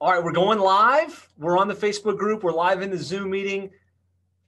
All right, we're going live. We're on the Facebook group. We're live in the Zoom meeting.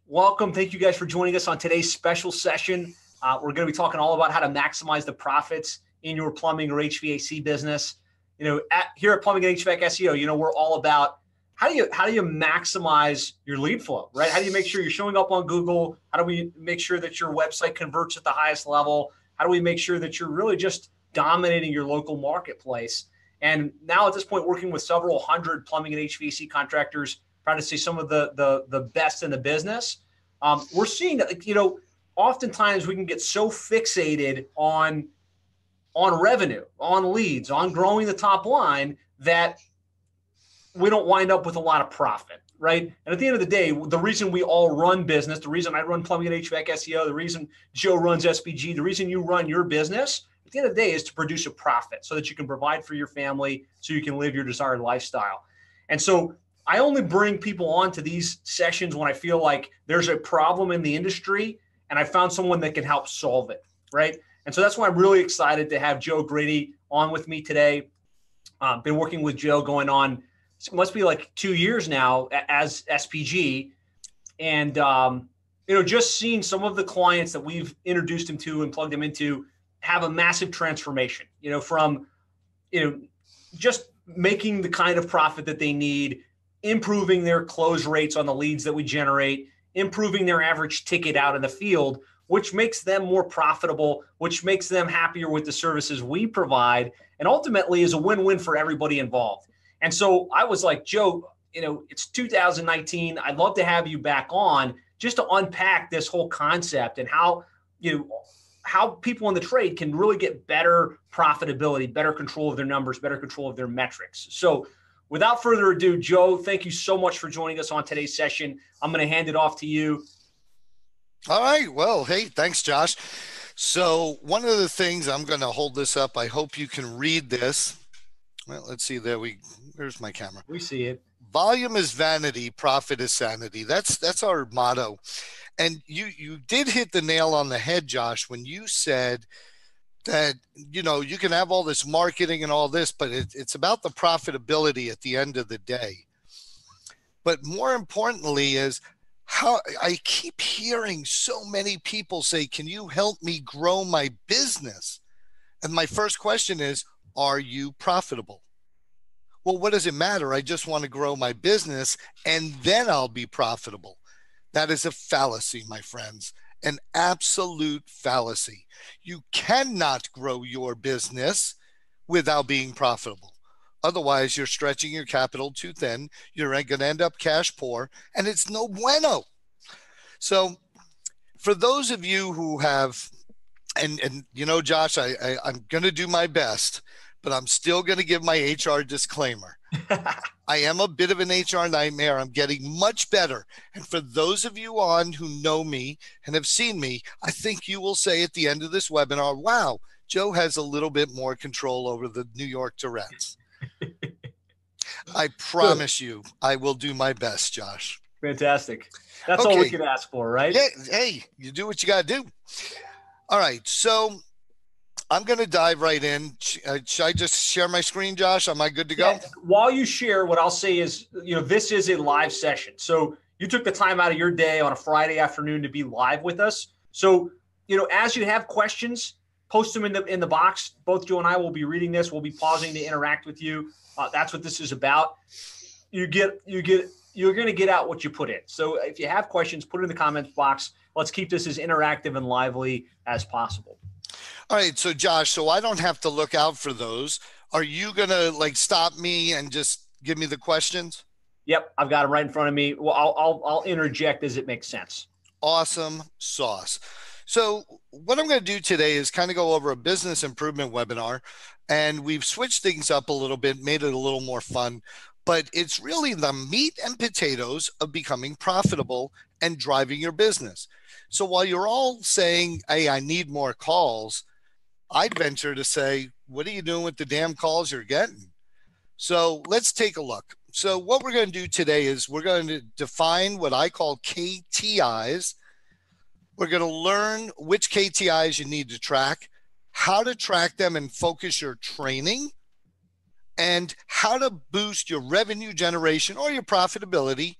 Welcome. Thank you guys for joining us on today's special session. Uh, we're going to be talking all about how to maximize the profits in your plumbing or HVAC business. You know, at, here at Plumbing and HVAC SEO, you know, we're all about how do you how do you maximize your lead flow, right? How do you make sure you're showing up on Google? How do we make sure that your website converts at the highest level? How do we make sure that you're really just dominating your local marketplace? And now at this point, working with several hundred plumbing and HVAC contractors, trying to see some of the the, the best in the business. Um, we're seeing that you know, oftentimes we can get so fixated on on revenue, on leads, on growing the top line that we don't wind up with a lot of profit, right? And at the end of the day, the reason we all run business, the reason I run plumbing and HVAC SEO, the reason Joe runs SPG, the reason you run your business at the end of the day is to produce a profit so that you can provide for your family, so you can live your desired lifestyle. And so I only bring people on to these sessions when I feel like there's a problem in the industry and I found someone that can help solve it, right? And so that's why I'm really excited to have Joe Grady on with me today. Um, been working with Joe going on must be like two years now as SPG, and um, you know just seeing some of the clients that we've introduced him to and plugged him into have a massive transformation, you know, from, you know, just making the kind of profit that they need, improving their close rates on the leads that we generate, improving their average ticket out in the field, which makes them more profitable, which makes them happier with the services we provide, and ultimately is a win win for everybody involved. And so I was like, Joe, you know, it's 2019. I'd love to have you back on just to unpack this whole concept and how, you know, how people in the trade can really get better profitability, better control of their numbers, better control of their metrics. So, without further ado, Joe, thank you so much for joining us on today's session. I'm going to hand it off to you. All right. Well, hey, thanks, Josh. So, one of the things I'm going to hold this up, I hope you can read this. Well, let's see. There we. Where's my camera? We see it. Volume is vanity, profit is sanity. That's that's our motto and you you did hit the nail on the head josh when you said that you know you can have all this marketing and all this but it, it's about the profitability at the end of the day. But more importantly is how i keep hearing so many people say can you help me grow my business? And my first question is are you profitable? Well what does it matter? I just want to grow my business and then i'll be profitable that is a fallacy, my friends, an absolute fallacy. You cannot grow your business without being profitable. Otherwise, you're stretching your capital too thin. You're going to end up cash poor, and it's no bueno. So, for those of you who have, and and you know, Josh, I, I I'm going to do my best, but I'm still going to give my HR disclaimer. I am a bit of an HR nightmare. I'm getting much better. And for those of you on who know me and have seen me, I think you will say at the end of this webinar, wow, Joe has a little bit more control over the New York Tourette's. I promise Good. you, I will do my best, Josh. Fantastic. That's okay. all we can ask for, right? Yeah. Hey, you do what you got to do. All right. So I'm going to dive right in. Uh, should I just share my screen, Josh? Am I good to go? Yeah. While you share, what I'll say is, you know, this is a live session. So you took the time out of your day on a Friday afternoon to be live with us. So, you know, as you have questions, post them in the in the box. Both Joe and I will be reading this. We'll be pausing to interact with you. Uh, that's what this is about. You get you get you're going to get out what you put in. So if you have questions, put it in the comments box. Let's keep this as interactive and lively as possible. All right, so Josh, so I don't have to look out for those. Are you gonna like stop me and just give me the questions? Yep, I've got them right in front of me. Well, I'll I'll, I'll interject as it makes sense. Awesome sauce. So what I'm going to do today is kind of go over a business improvement webinar, and we've switched things up a little bit, made it a little more fun. But it's really the meat and potatoes of becoming profitable and driving your business. So while you're all saying, "Hey, I need more calls," I'd venture to say, what are you doing with the damn calls you're getting? So let's take a look. So what we're going to do today is we're going to define what I call KTIs. We're going to learn which KTIs you need to track, how to track them and focus your training, and how to boost your revenue generation or your profitability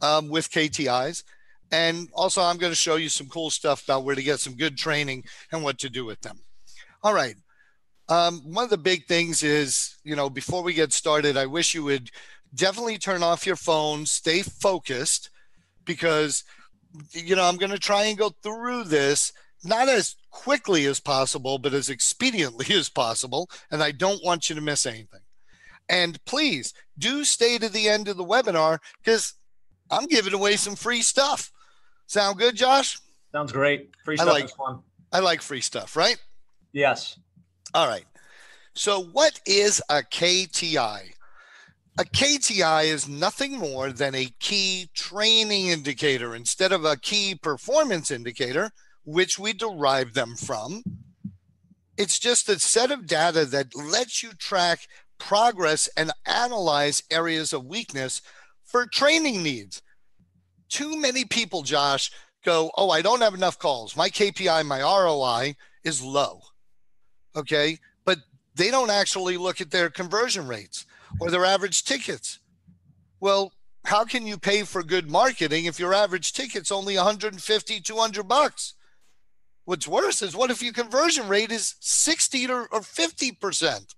um, with KTIs. And also, I'm going to show you some cool stuff about where to get some good training and what to do with them. All right. Um, one of the big things is, you know, before we get started, I wish you would definitely turn off your phone, stay focused, because, you know, I'm going to try and go through this not as quickly as possible, but as expediently as possible. And I don't want you to miss anything. And please do stay to the end of the webinar because I'm giving away some free stuff. Sound good, Josh? Sounds great. Free stuff I like, is fun. I like free stuff, right? Yes. All right. So, what is a KTI? A KTI is nothing more than a key training indicator instead of a key performance indicator, which we derive them from. It's just a set of data that lets you track progress and analyze areas of weakness for training needs. Too many people, Josh, go, Oh, I don't have enough calls. My KPI, my ROI is low. Okay. But they don't actually look at their conversion rates or their average tickets. Well, how can you pay for good marketing if your average ticket's only 150, 200 bucks? What's worse is what if your conversion rate is 60 or, or 50%?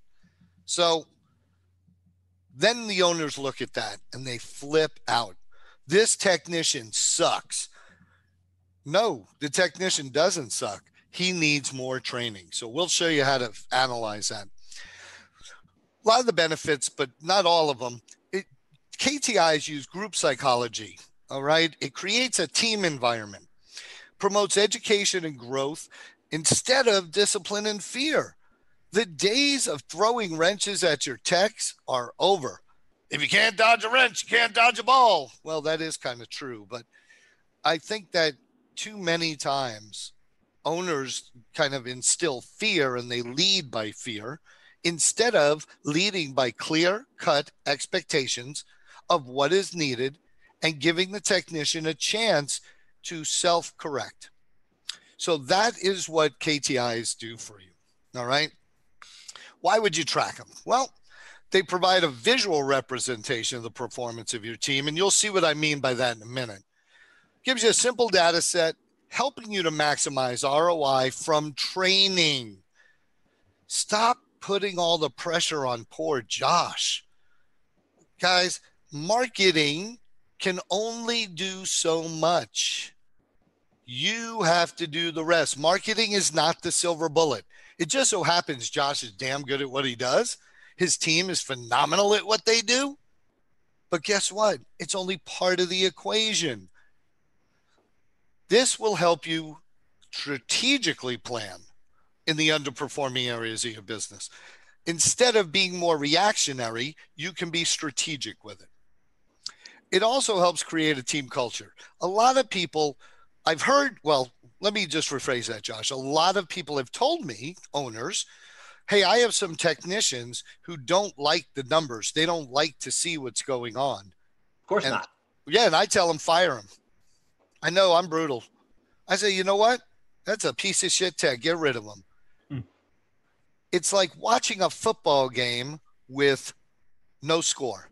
So then the owners look at that and they flip out. This technician sucks. No, the technician doesn't suck. He needs more training. So we'll show you how to analyze that. A lot of the benefits, but not all of them. It, KTIs use group psychology. All right. It creates a team environment, promotes education and growth instead of discipline and fear. The days of throwing wrenches at your techs are over. If you can't dodge a wrench, you can't dodge a ball. Well, that is kind of true, but I think that too many times owners kind of instill fear and they lead by fear instead of leading by clear cut expectations of what is needed and giving the technician a chance to self correct. So that is what KTIs do for you. All right. Why would you track them? Well, they provide a visual representation of the performance of your team, and you'll see what I mean by that in a minute. Gives you a simple data set, helping you to maximize ROI from training. Stop putting all the pressure on poor Josh. Guys, marketing can only do so much. You have to do the rest. Marketing is not the silver bullet. It just so happens Josh is damn good at what he does. His team is phenomenal at what they do. But guess what? It's only part of the equation. This will help you strategically plan in the underperforming areas of your business. Instead of being more reactionary, you can be strategic with it. It also helps create a team culture. A lot of people, I've heard, well, let me just rephrase that, Josh. A lot of people have told me, owners, hey, I have some technicians who don't like the numbers. They don't like to see what's going on. Of course and, not. Yeah, and I tell them fire them. I know I'm brutal. I say, you know what? That's a piece of shit tech. Get rid of them. Hmm. It's like watching a football game with no score.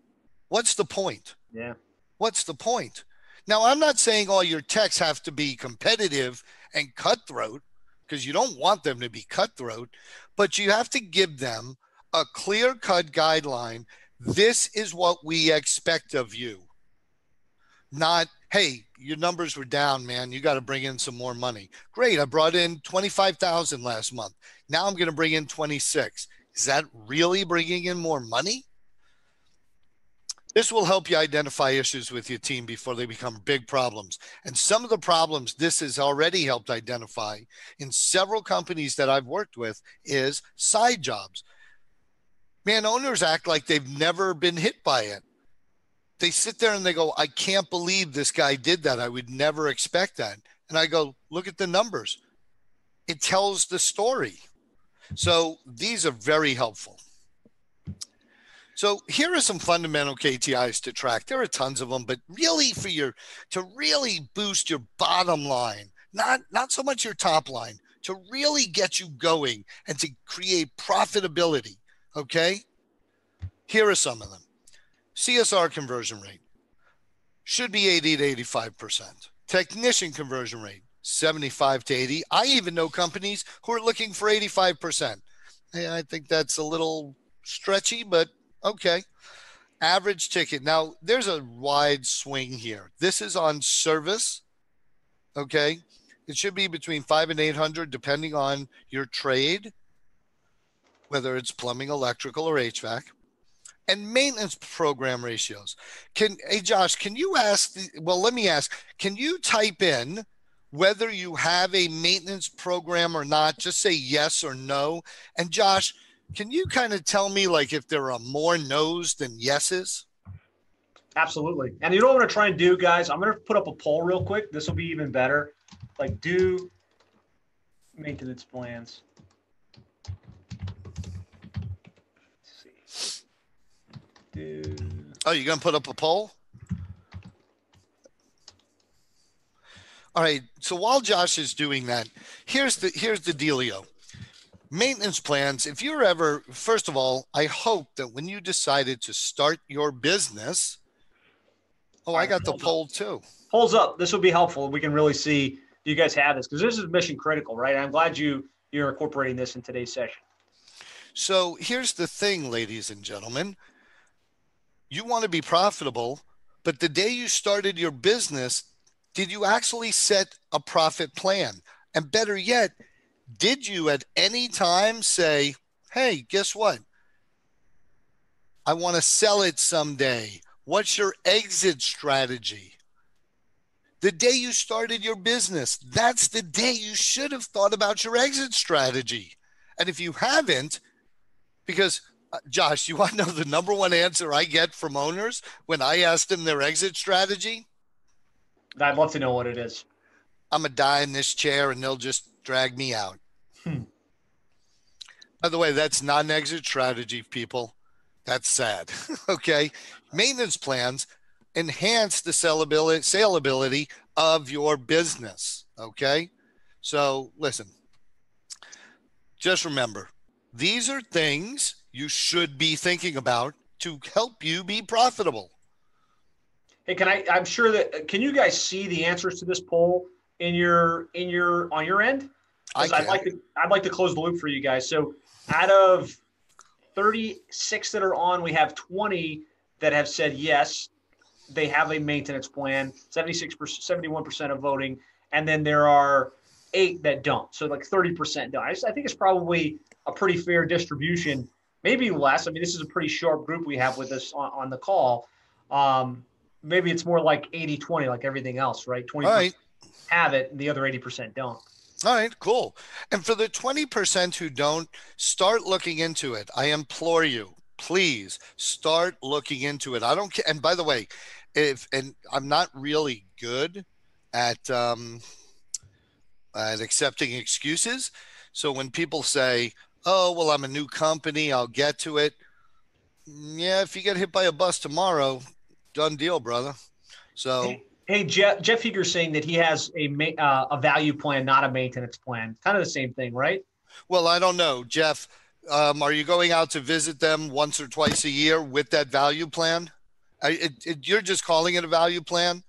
What's the point? Yeah. What's the point? Now, I'm not saying all your techs have to be competitive and cutthroat because you don't want them to be cutthroat, but you have to give them a clear cut guideline. This is what we expect of you. Not, hey, your numbers were down, man. You got to bring in some more money. Great. I brought in 25,000 last month. Now I'm going to bring in 26. Is that really bringing in more money? This will help you identify issues with your team before they become big problems. And some of the problems this has already helped identify in several companies that I've worked with is side jobs. Man, owners act like they've never been hit by it. They sit there and they go, I can't believe this guy did that. I would never expect that. And I go, look at the numbers. It tells the story. So these are very helpful. So here are some fundamental KTIs to track. There are tons of them, but really for your to really boost your bottom line, not not so much your top line, to really get you going and to create profitability. Okay. Here are some of them. CSR conversion rate should be 80 to 85%. Technician conversion rate 75 to 80. I even know companies who are looking for 85%. I think that's a little stretchy, but okay. Average ticket. Now, there's a wide swing here. This is on service. Okay. It should be between five and 800, depending on your trade, whether it's plumbing, electrical, or HVAC. And maintenance program ratios. Can, hey, Josh, can you ask, the, well, let me ask, can you type in whether you have a maintenance program or not? Just say yes or no. And Josh, can you kind of tell me like if there are more no's than yeses? Absolutely. And you know what I'm to try and do, guys? I'm to put up a poll real quick. This will be even better. Like, do maintenance plans. Let's see. Do. Oh, you're going to put up a poll? All right. So while Josh is doing that, here's the here's the dealio maintenance plans, if you're ever, first of all, I hope that when you decided to start your business, oh, I got the poll too. Polls up. This will be helpful. We can really see do you guys have this because this is mission critical, right? I'm glad you you're incorporating this in today's session. So here's the thing, ladies and gentlemen. You want to be profitable, but the day you started your business, did you actually set a profit plan? And better yet, did you at any time say, hey, guess what? I want to sell it someday. What's your exit strategy? The day you started your business, that's the day you should have thought about your exit strategy. And if you haven't, because Josh, you want to know the number one answer I get from owners when I ask them their exit strategy? I'd love to know what it is. I'm going to die in this chair and they'll just drag me out. Hmm. By the way, that's not an exit strategy, people. That's sad. okay. Maintenance plans enhance the saleability, saleability of your business. Okay. So listen, just remember these are things you should be thinking about to help you be profitable. Hey, can I? I'm sure that can you guys see the answers to this poll in your in your on your end? I would like to I'd like to close the loop for you guys. So out of 36 that are on, we have 20 that have said yes, they have a maintenance plan. 76 71% of voting, and then there are eight that don't. So like 30% don't. I, just, I think it's probably a pretty fair distribution, maybe less. I mean, this is a pretty sharp group we have with us on, on the call. Um, maybe it's more like 80 20, like everything else, right? 20 right. have it, and the other 80% don't. All right, cool. And for the 20% who don't, start looking into it. I implore you, please start looking into it. I don't care. And by the way, if, and I'm not really good at, um, at accepting excuses. So when people say, oh, well, I'm a new company, I'll get to it. Yeah, if you get hit by a bus tomorrow, done deal, brother. So Hey, Jeff, Jeff Heger's saying that he has a uh, a value plan, not a maintenance plan. Kind of the same thing, right? Well, I don't know, Jeff. Um, are you going out to visit them once or twice a year with that value plan? I, it, it, you're just calling it a value plan.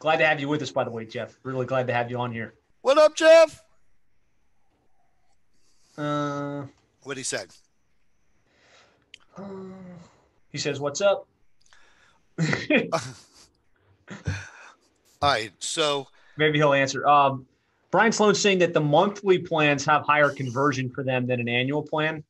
Glad to have you with us, by the way, Jeff. Really glad to have you on here. What up, Jeff? Uh, what he said. Uh, he says, "What's up?" All right. So maybe he'll answer. Um, Brian Sloan saying that the monthly plans have higher conversion for them than an annual plan.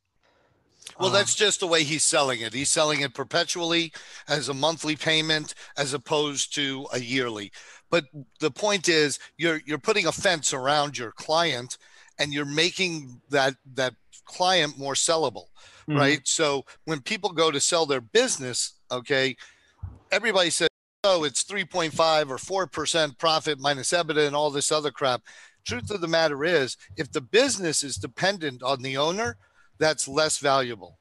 Well, that's just the way he's selling it. He's selling it perpetually as a monthly payment as opposed to a yearly. But the point is you're you're putting a fence around your client and you're making that that client more sellable, mm-hmm. right? So when people go to sell their business, okay, everybody says, oh, it's 3.5 or 4% profit minus EBITDA and all this other crap. Truth of the matter is, if the business is dependent on the owner, that's less valuable.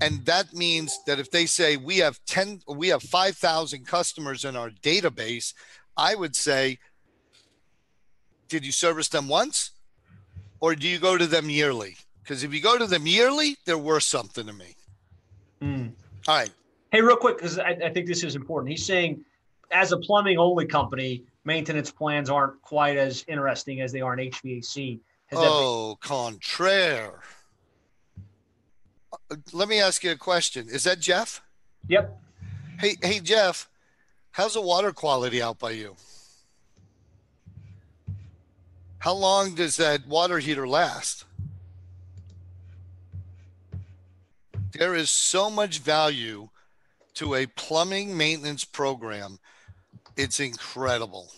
And that means that if they say we have 10, we have 5,000 customers in our database, I would say, did you service them once or do you go to them yearly? Because if you go to them yearly, they're worth something to me. Mm. All right. Hey, real quick, because I, I think this is important. He's saying, as a plumbing only company, maintenance plans aren't quite as interesting as they are in HVAC. Has that been- Oh, contraire. Uh, Let me ask you a question. Is that Jeff? yep. Hey, hey, Jeff, how's the water quality out by you? How long does that water heater last? There is so much value to a plumbing maintenance program. It's incredible.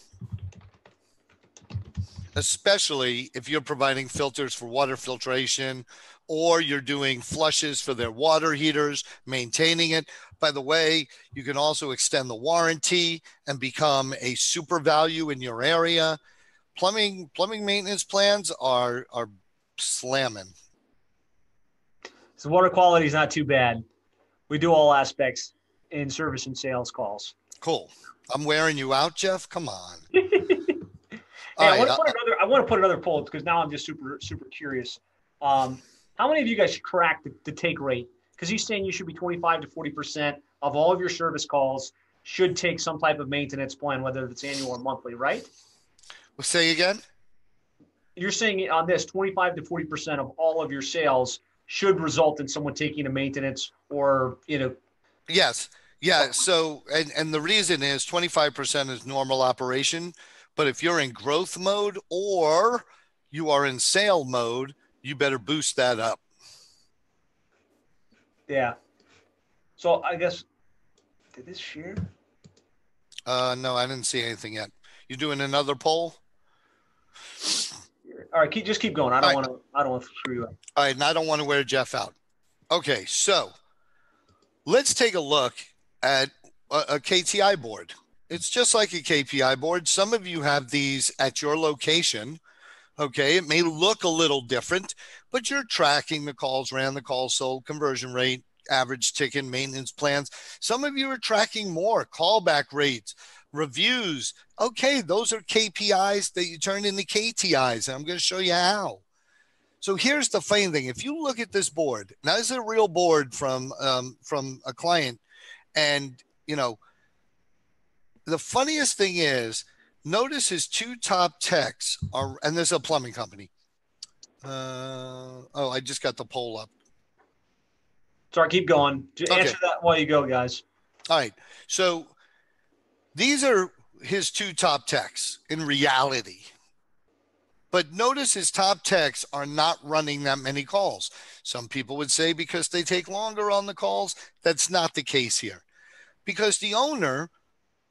Especially if you're providing filters for water filtration or you're doing flushes for their water heaters, maintaining it. By the way, you can also extend the warranty and become a super value in your area. Plumbing plumbing maintenance plans are are slamming. So water quality is not too bad. We do all aspects in service and sales calls. Cool. I'm wearing you out, Jeff. Come on. Hey, I, want right, to put another, I want to put another poll because now I'm just super super curious. Um, how many of you guys crack the, the take rate? Because he's saying you should be 25 to 40 percent of all of your service calls should take some type of maintenance plan, whether it's annual or monthly, right? Well, say again. You're saying on this 25 to 40 percent of all of your sales should result in someone taking a maintenance or you know Yes. Yeah. So, and, and the reason is 25% is normal operation. But if you're in growth mode or you are in sale mode, you better boost that up. yeah. So I guess did this share? Uh, no, I didn't see anything yet. You doing another poll? All right, keep, just keep going. I don't want to. I don't want to screw you up. All right. And I don't want to wear Jeff out. Okay. So let's take a look at a, a KTI board. It's just like a KPI board. Some of you have these at your location. Okay. It may look a little different, but you're tracking the calls ran, the calls sold, conversion rate, average ticket, maintenance plans. Some of you are tracking more callback rates, reviews. Okay. Those are KPIs that you turn into KTIs. And I'm going to show you how. So here's the funny thing. If you look at this board, now this is a real board from um, from a client, and you know, the funniest thing is, notice his two top techs are, and this is a plumbing company. Uh, oh, I just got the poll up. Sorry, keep going. Just Okay. Answer that while you go, guys. All right, so these are his two top techs in reality. But notice his top techs are not running that many calls. Some people would say because they take longer on the calls. That's not the case here. Because the owner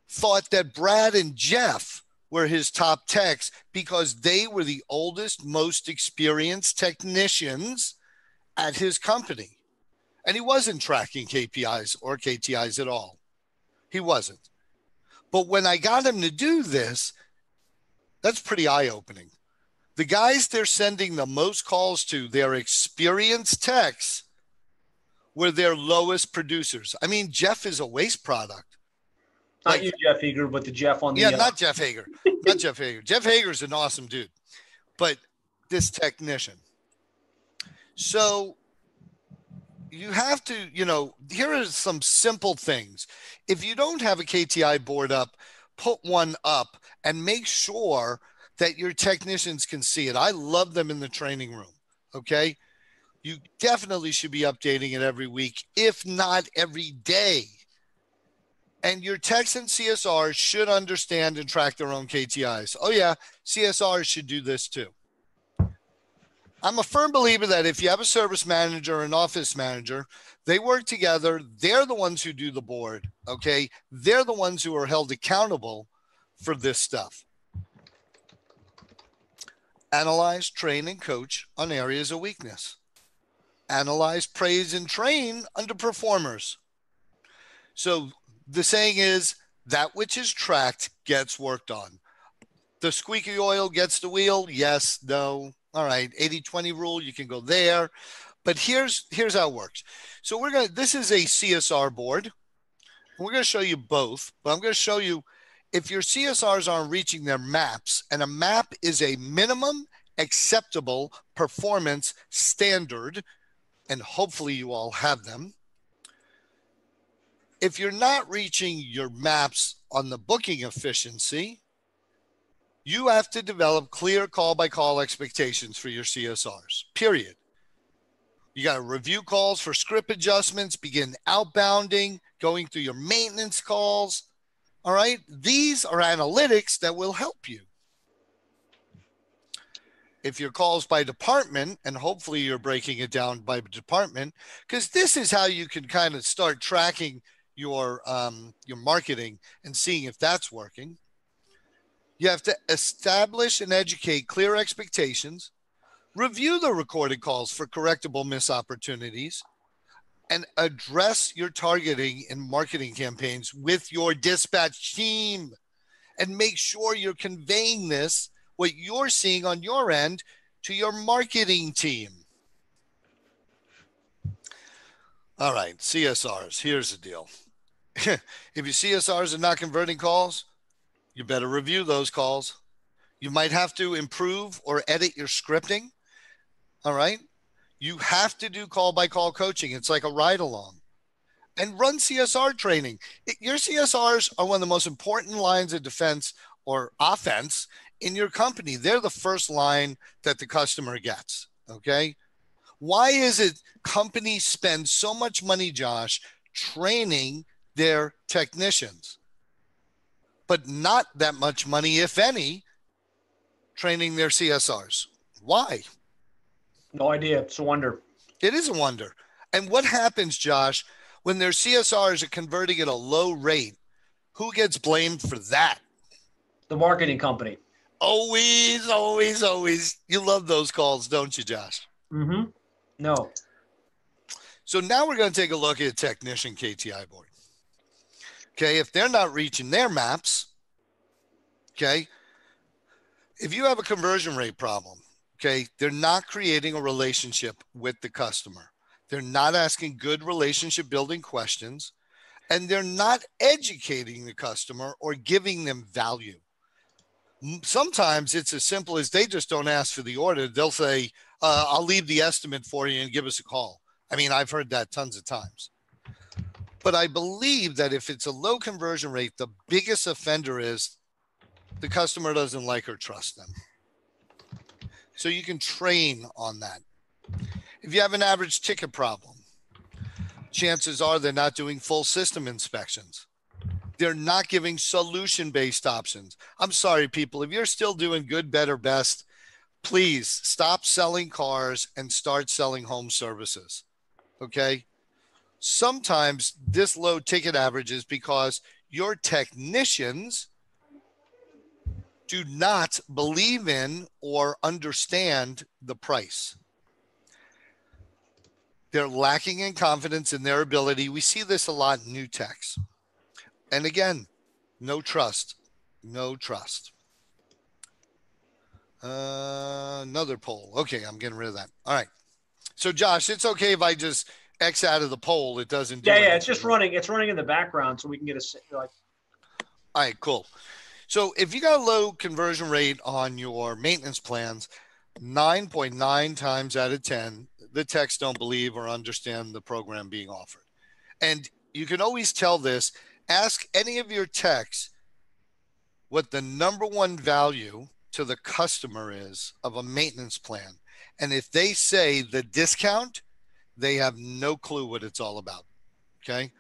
thought that Brad and Jeff were his top techs because they were the oldest, most experienced technicians at his company. And he wasn't tracking KPIs or KTIs at all. He wasn't. But when I got him to do this, that's pretty eye opening. The guys they're sending the most calls to, their experienced techs, were their lowest producers. I mean, Jeff is a waste product. Not Like- you, Jeff Hager, but the Jeff on the. Yeah, uh, not Jeff Hager. not Jeff Hager. Jeff Hager is an awesome dude, but this technician. So you have to, you know, here are some simple things. If you don't have a KTI board up, put one up and make sure that your technicians can see it. I love them in the training room. Okay. You definitely should be updating it every week, if not every day. And your techs and CSRs should understand and track their own KTIs. Oh, yeah, CSRs should do this too. I'm a firm believer that if you have a service manager or an office manager, they work together. They're the ones who do the board. Okay. They're the ones who are held accountable for this stuff. Analyze, train, and coach on areas of weakness. Analyze, praise, and train underperformers. So the saying is that which is tracked gets worked on. The squeaky oil gets the wheel. Yes, no. All right. 80 20 rule, you can go there. But here's here's how it works. So we're gonna this is a CSR board. We're gonna show you both, but I'm gonna show you if your CSRs aren't reaching their maps, and a map is a minimum acceptable performance standard, and hopefully you all have them. If you're not reaching your maps on the booking efficiency, you have to develop clear call by call expectations for your CSRs, period. You got to review calls for script adjustments, begin outbounding, going through your maintenance calls. All right. These are analytics that will help you. If your calls by department, and hopefully you're breaking it down by department, because this is how you can kind of start tracking your um, your marketing and seeing if that's working. You have to establish and educate clear expectations, review the recorded calls for correctable miss opportunities, and address your targeting and marketing campaigns with your dispatch team. And make sure you're conveying this, what you're seeing on your end, to your marketing team. All right, CSRs. Here's the deal. if your CSRs are not converting calls, you better review those calls. You might have to improve or edit your scripting. All right. You have to do call by call coaching. It's like a ride along and run CSR training. Your CSRs are one of the most important lines of defense or offense in your company. They're the first line that the customer gets. Okay. Why is it companies spend so much money, Josh, training their technicians? But not that much money, if any, training their CSRs. Why? No idea. It's a wonder. It is a wonder. And what happens, Josh, when their CSRs are converting at a low rate? Who gets blamed for that? The marketing company. Always, always, always. You love those calls, don't you, Josh? Mm-hmm. No. So now we're going to take a look at a technician KTI board. Okay. If they're not reaching their maps, okay. If you have a conversion rate problem, okay, they're not creating a relationship with the customer. They're not asking good relationship building questions and they're not educating the customer or giving them value. Sometimes it's as simple as they just don't ask for the order. They'll say, uh, I'll leave the estimate for you and give us a call. I mean, I've heard that tons of times. But I believe that if it's a low conversion rate, the biggest offender is the customer doesn't like or trust them. So you can train on that. If you have an average ticket problem, chances are they're not doing full system inspections. They're not giving solution based options. I'm sorry, people, if you're still doing good, better, best, please stop selling cars and start selling home services. Okay sometimes this low ticket average is because your technicians do not believe in or understand the price. They're lacking in confidence in their ability. We see this a lot in new techs. And again, no trust. No trust. Uh, another poll. Okay, I'm getting rid of that. All right. So, Josh, it's okay if I just X out of the poll, it doesn't. Do yeah, anything. yeah, it's just running. It's running in the background, so we can get a like. All right, cool. So if you got a low conversion rate on your maintenance plans, nine point nine times out of ten, the techs don't believe or understand the program being offered, and you can always tell this. Ask any of your techs what the number one value to the customer is of a maintenance plan, and if they say the discount they have no clue what it's all about. Okay.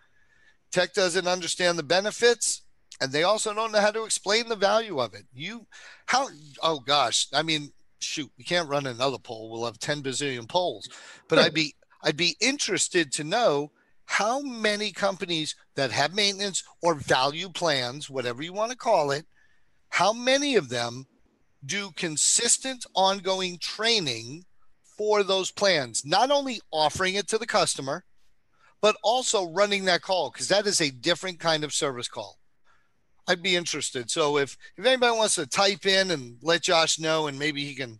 Tech doesn't understand the benefits and they also don't know how to explain the value of it. You, how, oh gosh, I mean, shoot, we can't run another poll. We'll have 10 bazillion polls, but I'd be, I'd be interested to know how many companies that have maintenance or value plans, whatever you want to call it, how many of them do consistent ongoing training for those plans, not only offering it to the customer, but also running that call because that is a different kind of service call. I'd be interested. So if if anybody wants to type in and let Josh know, and maybe he can,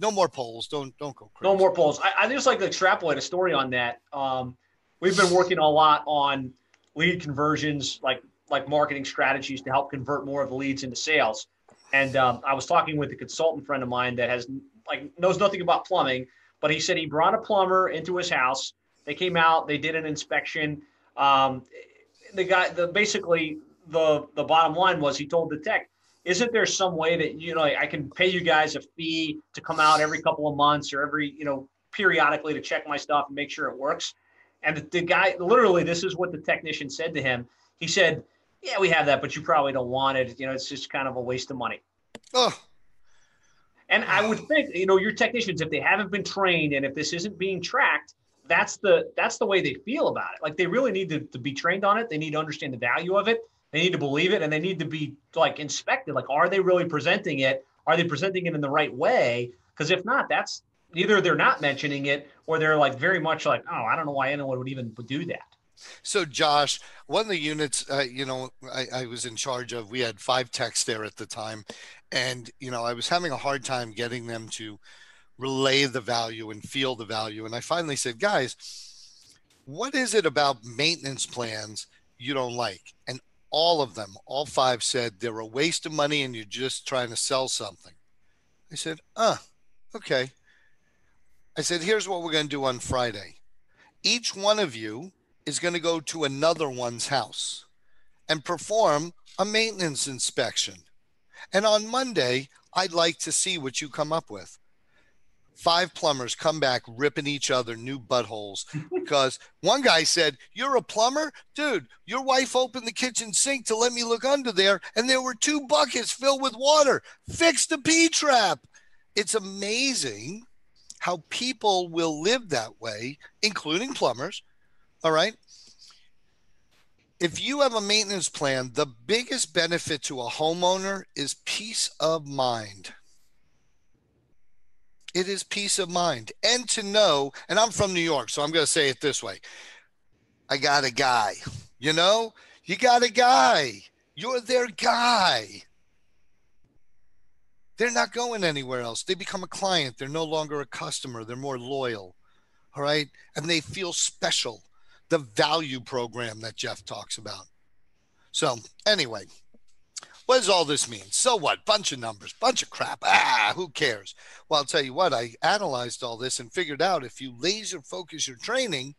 no more polls. Don't don't go crazy. No more polls. I, I just like to extrapolate a story on that. Um, we've been working a lot on lead conversions, like like marketing strategies to help convert more of the leads into sales. And um, I was talking with a consultant friend of mine that has like knows nothing about plumbing, but he said he brought a plumber into his house. They came out, they did an inspection. Um, the guy, the basically the the bottom line was he told the tech, isn't there some way that you know I can pay you guys a fee to come out every couple of months or every you know periodically to check my stuff and make sure it works? And the, the guy, literally, this is what the technician said to him. He said, "Yeah, we have that, but you probably don't want it. You know, it's just kind of a waste of money." Oh. And I would think, you know, your technicians, if they haven't been trained and if this isn't being tracked, that's the that's the way they feel about it. Like they really need to, to be trained on it. They need to understand the value of it. They need to believe it and they need to be like inspected. Like, are they really presenting it? Are they presenting it in the right way? Because if not, that's either they're not mentioning it or they're like very much like, oh, I don't know why anyone would even do that. So, Josh, one of the units, uh, you know, I, I, was in charge of, we had five techs there at the time. And, you know, I was having a hard time getting them to relay the value and feel the value. And I finally said, guys, what is it about maintenance plans you don't like? And all of them, all five said they're a waste of money and you're just trying to sell something. I said, uh, okay. I said, here's what we're going to do on Friday. Each one of you is going to go to another one's house and perform a maintenance inspection. And on Monday, I'd like to see what you come up with five plumbers come back ripping each other new buttholes because one guy said, You're a plumber? Dude, your wife opened the kitchen sink to let me look under there, and there were two buckets filled with water. Fix the P trap. It's amazing how people will live that way, including plumbers. All right. If you have a maintenance plan, the biggest benefit to a homeowner is peace of mind. It is peace of mind. And to know, and I'm from New York, so I'm going to say it this way I got a guy. You know, you got a guy. You're their guy. They're not going anywhere else. They become a client. They're no longer a customer. They're more loyal. All right. And they feel special. The value program that Jeff talks about. So, anyway, what does all this mean? So what? Bunch of numbers, bunch of crap. Ah, who cares? Well, I'll tell you what, I analyzed all this and figured out if you laser focus your training,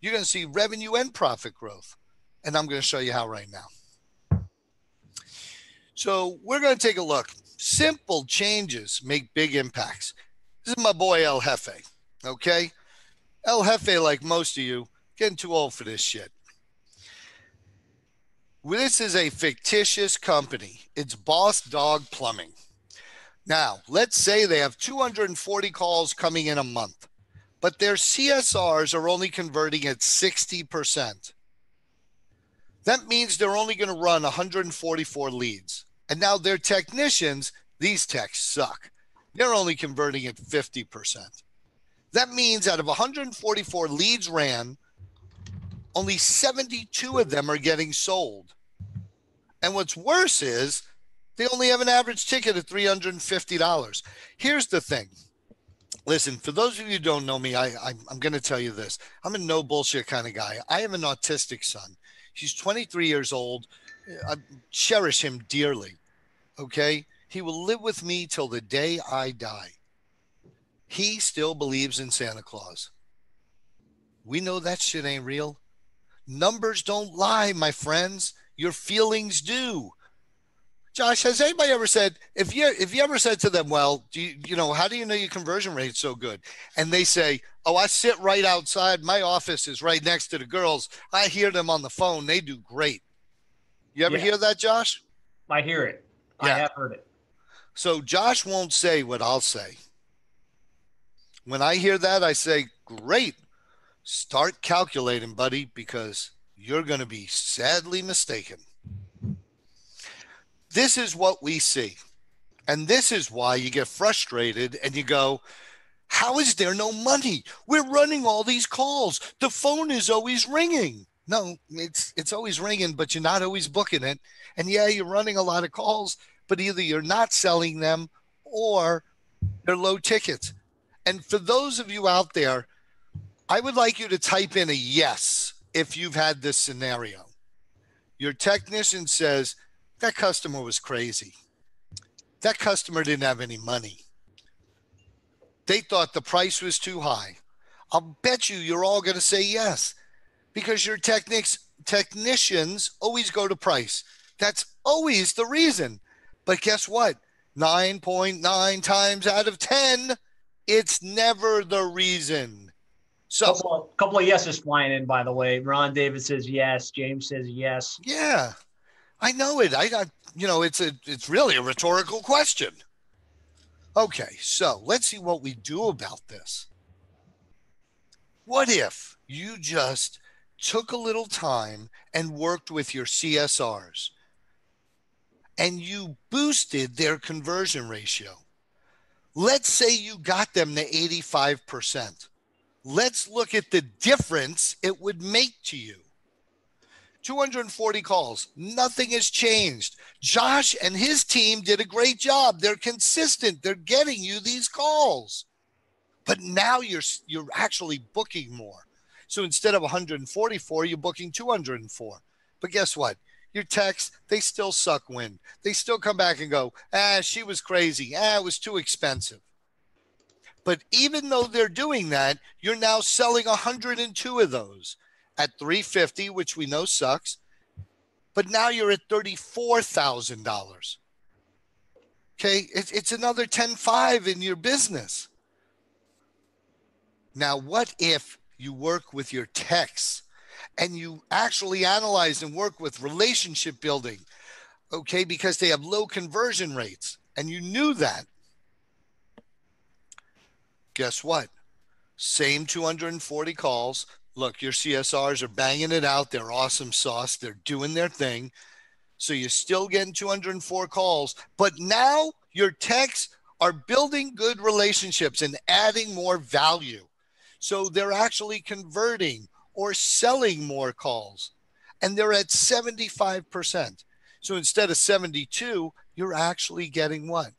you're going to see revenue and profit growth. And I'm going to show you how right now. So we're going to take a look. Simple changes make big impacts. This is my boy El Jefe. Okay. El Jefe, like most of you, getting too old for this shit. This is a fictitious company. It's Boss Dog Plumbing. Now, let's say they have 240 calls coming in a month, but their CSRs are only converting at 60%. That means they're only going to run 144 leads. And now their technicians, these techs suck. They're only converting at 50%. That means out of 144 leads ran, only 72 of them are getting sold. And what's worse is they only have an average ticket of $350. Here's the thing. Listen, for those of you who don't know me, I, I, I'm going to tell you this. I'm a no bullshit kind of guy. I have an autistic son. He's 23 years old. I cherish him dearly. Okay. He will live with me till the day I die. He still believes in Santa Claus. We know that shit ain't real. Numbers don't lie, my friends. Your feelings do. Josh, has anybody ever said if you if you ever said to them, "Well, do you you know how do you know your conversion rate's so good?" And they say, "Oh, I sit right outside. My office is right next to the girls. I hear them on the phone. They do great." You ever yeah. hear that, Josh? I hear it. Yeah. I have heard it. So Josh won't say what I'll say. When I hear that, I say, "Great. Start calculating, buddy, because you're going to be sadly mistaken." This is what we see. And this is why you get frustrated and you go, How is there no money? We're running all these calls. The phone is always ringing. No, it's it's always ringing, but you're not always booking it. And yeah, you're running a lot of calls, but either you're not selling them or they're low tickets. And for those of you out there, I would like you to type in a yes if you've had this scenario. Your technician says, that customer was crazy. That customer didn't have any money. They thought the price was too high. I'll bet you you're all going to say yes because your technicians always go to price. That's always the reason. But guess what? 9.9 times out of 10, it's never the reason. So, couple of, couple of yeses flying in, by the way. Ron David says yes. James says yes. Yeah, I know it. I got you know it's a it's really a rhetorical question. Okay, so let's see what we do about this. What if you just took a little time and worked with your CSRs and you boosted their conversion ratio? Let's say you got them to 85%. Let's look at the difference it would make to you. 240 calls. Nothing has changed. Josh and his team did a great job. They're consistent. They're getting you these calls. But now you're you're actually booking more. So instead of 144, you're booking 204. But guess what? Your techs, they still suck wind. They still come back and go, ah, she was crazy. Ah, it was too expensive. But even though they're doing that, you're now selling 102 of those at 350, which we know sucks. But now you're at $34,000. Okay, it's, another 10.5 in your business. Now, what if you work with your techs and you actually analyze and work with relationship building? Okay, because they have low conversion rates and you knew that. Guess what? Same 240 calls, look, your CSRs are banging it out. They're awesome sauce. They're doing their thing. So you're still getting 204 calls, but now your techs are building good relationships and adding more value. So they're actually converting or selling more calls. And they're at 75%. So instead of 72, you're actually getting what?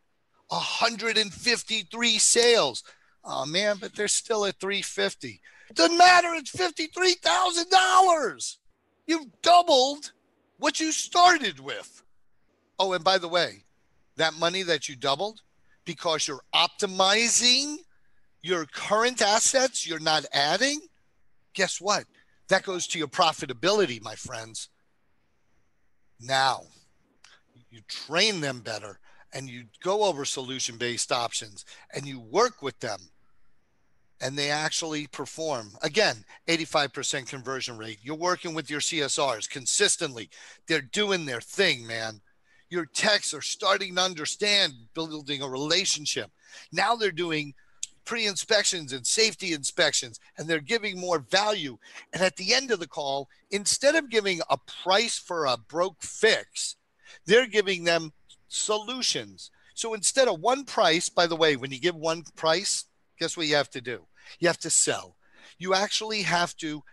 153 sales. Oh man, but they're still at 350. Doesn't matter. It's $53,000. You've doubled what you started with. Oh, and by the way, that money that you doubled because you're optimizing your current assets, you're not adding. Guess what? That goes to your profitability, my friends. Now, you train them better and you go over solution based options and you work with them and they actually perform. Again, 85% conversion rate. You're working with your CSRs consistently. They're doing their thing, man. Your techs are starting to understand building a relationship. Now they're doing pre inspections and safety inspections, and they're giving more value. And at the end of the call, instead of giving a price for a broke fix, they're giving them solutions. So instead of one price, by the way, when you give one price, guess what you have to do? You have to sell. You actually have to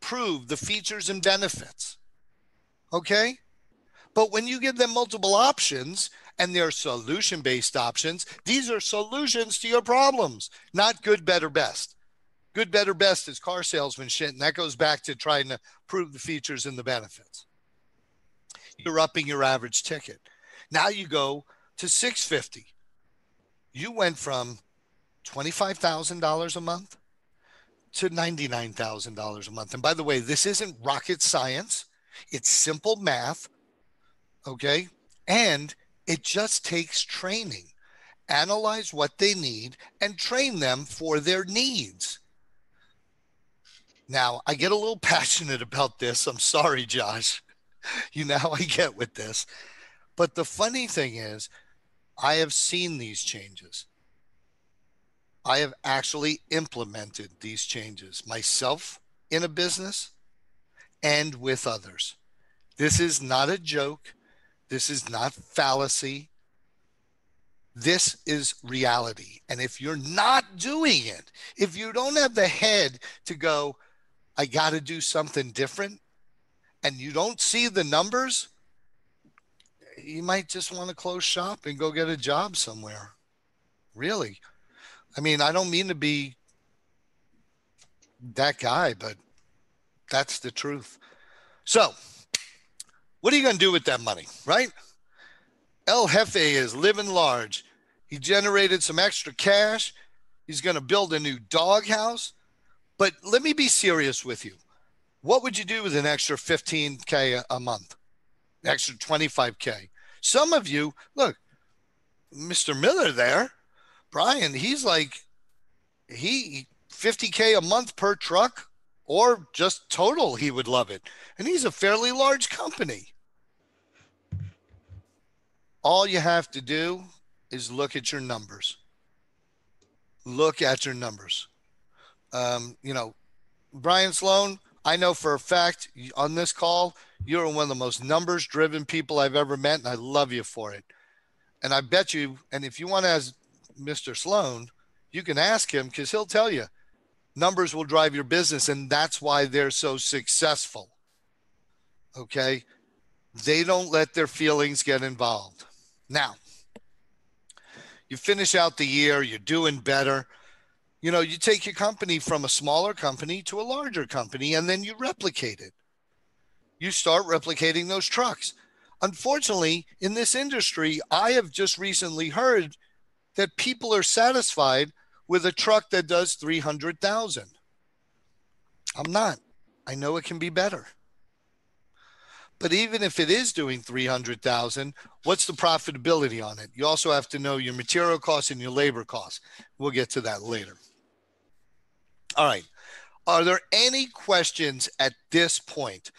prove the features and benefits. Okay? But when you give them multiple options and they're solution based options, these are solutions to your problems, not good, better, best. Good, better, best is car salesman shit. And that goes back to trying to prove the features and the benefits. You're upping your average ticket. Now you go to 650. You went from $25,000 a month to $99,000 a month. And by the way, this isn't rocket science, it's simple math. Okay. And it just takes training. Analyze what they need and train them for their needs. Now, I get a little passionate about this. I'm sorry, Josh. You know how I get with this. But the funny thing is, I have seen these changes. I have actually implemented these changes myself in a business and with others. This is not a joke. This is not fallacy. This is reality. And if you're not doing it, if you don't have the head to go, I got to do something different, and you don't see the numbers, you might just want to close shop and go get a job somewhere. Really. I mean, I don't mean to be that guy, but that's the truth. So, what are you going to do with that money, right? El Jefe is living large. He generated some extra cash. He's going to build a new doghouse. But let me be serious with you. What would you do with an extra 15K a month, extra 25K? Some of you, look, Mr. Miller there, Brian, he's like, he 50K a month per truck or just total, he would love it. And he's a fairly large company. All you have to do is look at your numbers. Look at your numbers. Um, you know, Brian Sloan, I know for a fact on this call, you're one of the most numbers driven people I've ever met, and I love you for it. And I bet you, and if you want to ask Mr. Sloan, you can ask him because he'll tell you numbers will drive your business, and that's why they're so successful. Okay. They don't let their feelings get involved. Now, you finish out the year, you're doing better. You know, you take your company from a smaller company to a larger company, and then you replicate it. You start replicating those trucks. Unfortunately, in this industry, I have just recently heard that people are satisfied with a truck that does 300,000. I'm not. I know it can be better. But even if it is doing 300,000, what's the profitability on it? You also have to know your material costs and your labor costs. We'll get to that later. All right. Are there any questions at this point?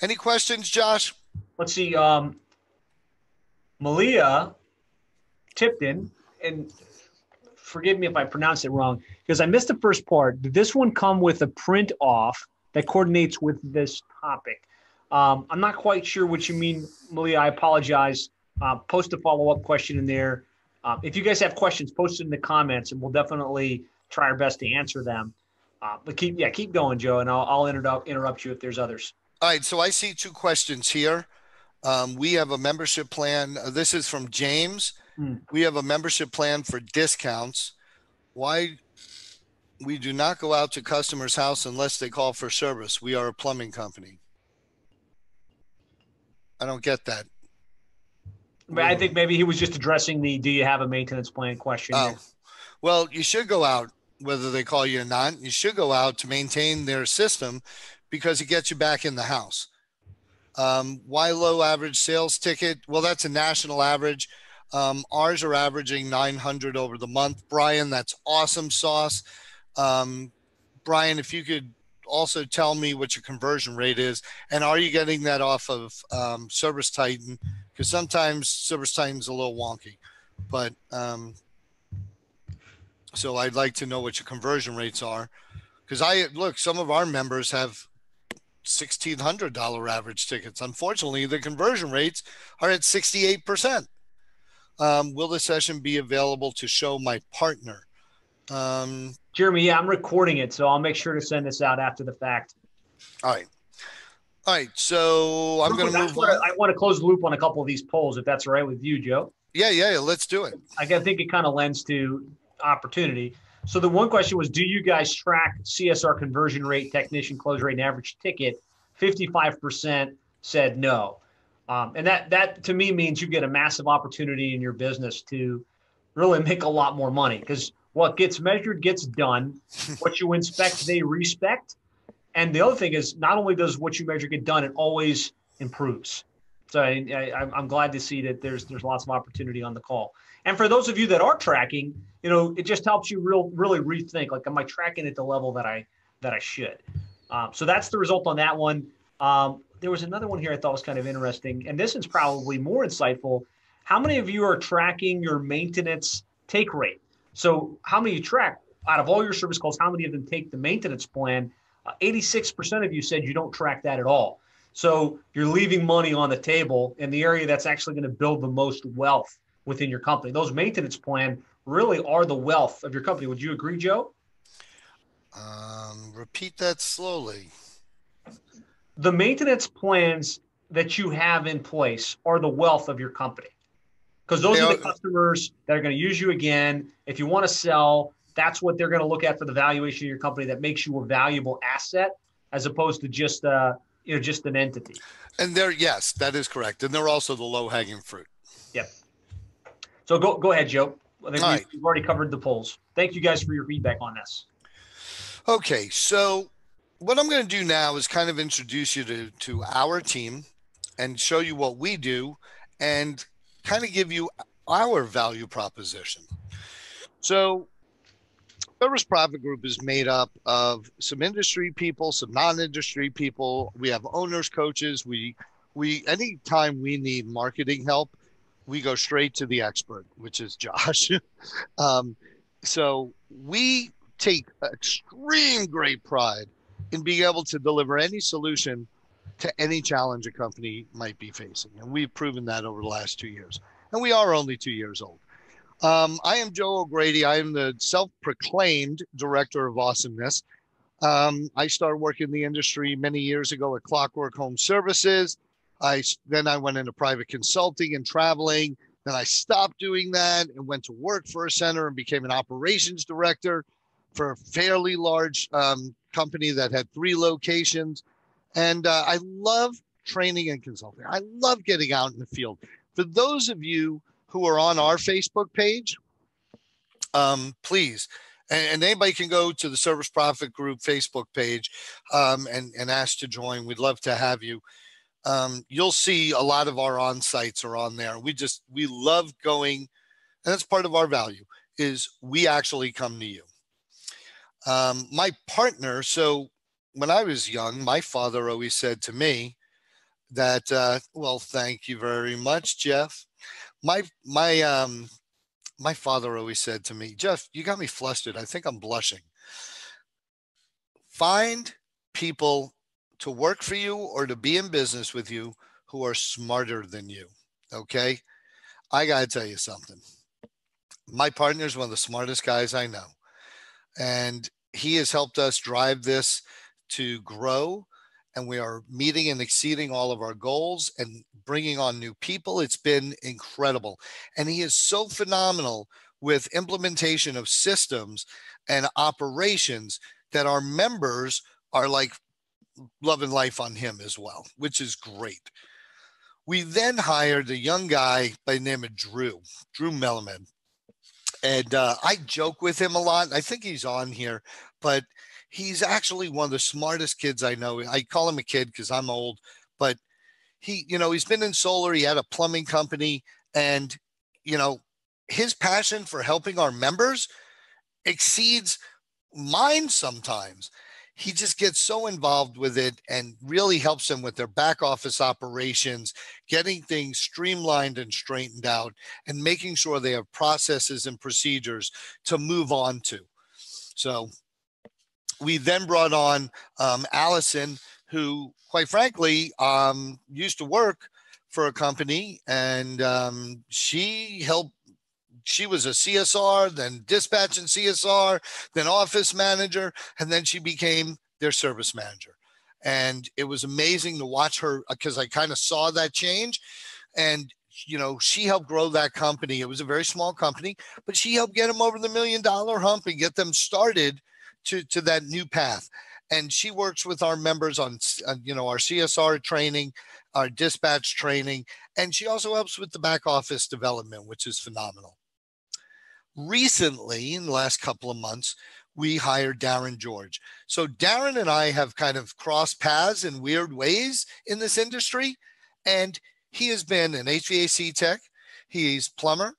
Any questions, Josh? Let's see. Um, Malia Tipton, and forgive me if I pronounce it wrong because I missed the first part. Did this one come with a print off that coordinates with this topic? Um, I'm not quite sure what you mean, Malia. I apologize. Uh, post a follow up question in there. Uh, if you guys have questions, post it in the comments, and we'll definitely try our best to answer them. Uh, but keep yeah, keep going, Joe, and I'll, I'll interrupt interrupt you if there's others. All right. So I see two questions here. Um, we have a membership plan. Uh, this is from James. Hmm. We have a membership plan for discounts. Why we do not go out to customers' house unless they call for service. We are a plumbing company. I don't get that. I think maybe he was just addressing the "Do you have a maintenance plan?" question. Oh, well, you should go out whether they call you or not. You should go out to maintain their system because it gets you back in the house. Um, why low average sales ticket? Well, that's a national average. Um, ours are averaging 900 over the month. Brian, that's awesome sauce. Um, Brian, if you could also tell me what your conversion rate is, and are you getting that off of um, Service Titan? Because sometimes Service Titan's a little wonky, but um, so I'd like to know what your conversion rates are. Because I look, some of our members have sixteen hundred dollar average tickets. Unfortunately, the conversion rates are at sixty eight percent. Um, will the session be available to show my partner? Um, Jeremy, yeah, I'm recording it, so I'll make sure to send this out after the fact. All right. All right. So I'm going to move. I want to close the loop on a couple of these polls, if that's all right with you, Joe. Yeah, yeah, yeah let's do it. I think it kind of lends to opportunity. So the one question was, do you guys track CSR conversion rate, technician close rate, and average ticket? 55% said no. Um, and that that to me means you get a massive opportunity in your business to really make a lot more money because what gets measured gets done. what you inspect, they respect. And the other thing is, not only does what you measure get done, it always improves. So I, am glad to see that there's there's lots of opportunity on the call. And for those of you that are tracking, you know, it just helps you real really rethink. Like, am I tracking at the level that I that I should? Um, so that's the result on that one. Um, there was another one here I thought was kind of interesting, and this is probably more insightful. How many of you are tracking your maintenance take rate? So how many you track out of all your service calls? How many of them take the maintenance plan? Uh, 86% of you said you don't track that at all. So you're leaving money on the table in the area that's actually going to build the most wealth within your company. Those maintenance plan really are the wealth of your company. Would you agree, Joe? Um, repeat that slowly. The maintenance plans that you have in place are the wealth of your company because those are the customers that are going to use you again. If you want to sell, that's what they're going to look at for the valuation of your company that makes you a valuable asset as opposed to just uh, you know just an entity. And they're yes, that is correct, and they're also the low hanging fruit. Yep. So go go ahead, Joe. I think we've, right. we've already covered the polls. thank you guys for your feedback on this. Okay, so what I'm going to do now is kind of introduce you to, to our team and show you what we do and kind of give you our value proposition. So, Service Profit Group is made up of some industry people, some non-industry people. We have owners, coaches. We we anytime we need marketing help, we go straight to the expert, which is Josh. um, so we take extreme great pride in being able to deliver any solution to any challenge a company might be facing. And we've proven that over the last two years. And we are only two years old. Um, I am Joe O'Grady. I am the self proclaimed director of awesomeness. Um, I started working in the industry many years ago at Clockwork Home Services. I then I went into private consulting and traveling. Then I stopped doing that and went to work for a center and became an operations director for a fairly large um, company that had three locations. And uh, I love training and consulting. I love getting out in the field. For those of you who are on our Facebook page, um, please, and, and, anybody can go to the Service Profit Group Facebook page um, and, and ask to join. We'd love to have you. Um, you'll see a lot of our on sites are on there. We just, we love going, and that's part of our value is we actually come to you. Um, my partner, so when I was young, my father always said to me that, uh, well, thank you very much, Jeff. My, my, um, my father always said to me, Jeff, you got me flustered. I think I'm blushing. Find people to work for you or to be in business with you who are smarter than you. Okay. I got to tell you something. My partner is one of the smartest guys I know and he has helped us drive this to grow. And we are meeting and exceeding all of our goals and bringing on new people. It's been incredible. And he is so phenomenal with implementation of systems and operations that our members are like loving life on him as well which is great. We then hired a young guy by the name of drew drew Melliman and uh, I joke with him a lot. I think he's on here, but he's actually one of the smartest kids I know. I call him a kid because I'm old, but he, you know, he's been in solar. He had a plumbing company, and you know, his passion for helping our members exceeds mine sometimes he just gets so involved with it and really helps them with their back office operations, getting things streamlined and straightened out, and making sure they have processes and procedures to move on to. So we then brought on um, Allison, who, quite frankly, um, used to work for a company and um, she helped she was a CSR, then dispatch and CSR, then office manager, and then she became their service manager. And it was amazing to watch her because I kind of saw that change. And you know, she helped grow that company. It was a very small company, but she helped get them over the million dollar hump and get them started to to that new path. And she works with our members on, on you know, our CSR training, our dispatch training, and she also helps with the back office development, which is phenomenal recently, in the last couple of months, we hired Darren George. So Darren and I have kind of crossed paths in weird ways in this industry. And he has been an HVAC tech, he's plumber,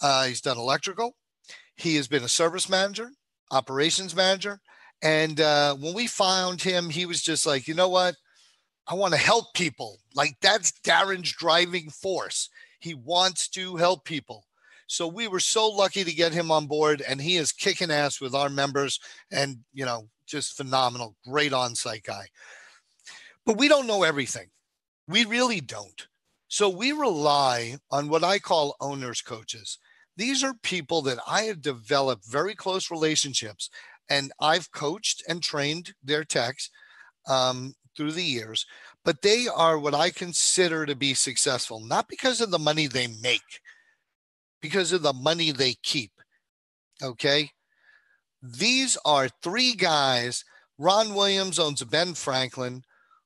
uh, he's done electrical, he has been a service manager, operations manager. And uh, when we found him, he was just like, you know what? I want to help people. Like that's Darren's driving force. He wants to help people. So we were so lucky to get him on board, and he is kicking ass with our members and, you know, just phenomenal, great on site guy. But we don't know everything. We really don't. So we rely on what I call owners coaches. These are people that I have developed very close relationships, and I've coached and trained their techs um, through the years. But they are what I consider to be successful, not because of the money they make, because of the money they keep. Okay. These are three guys. Ron Williams owns Ben Franklin.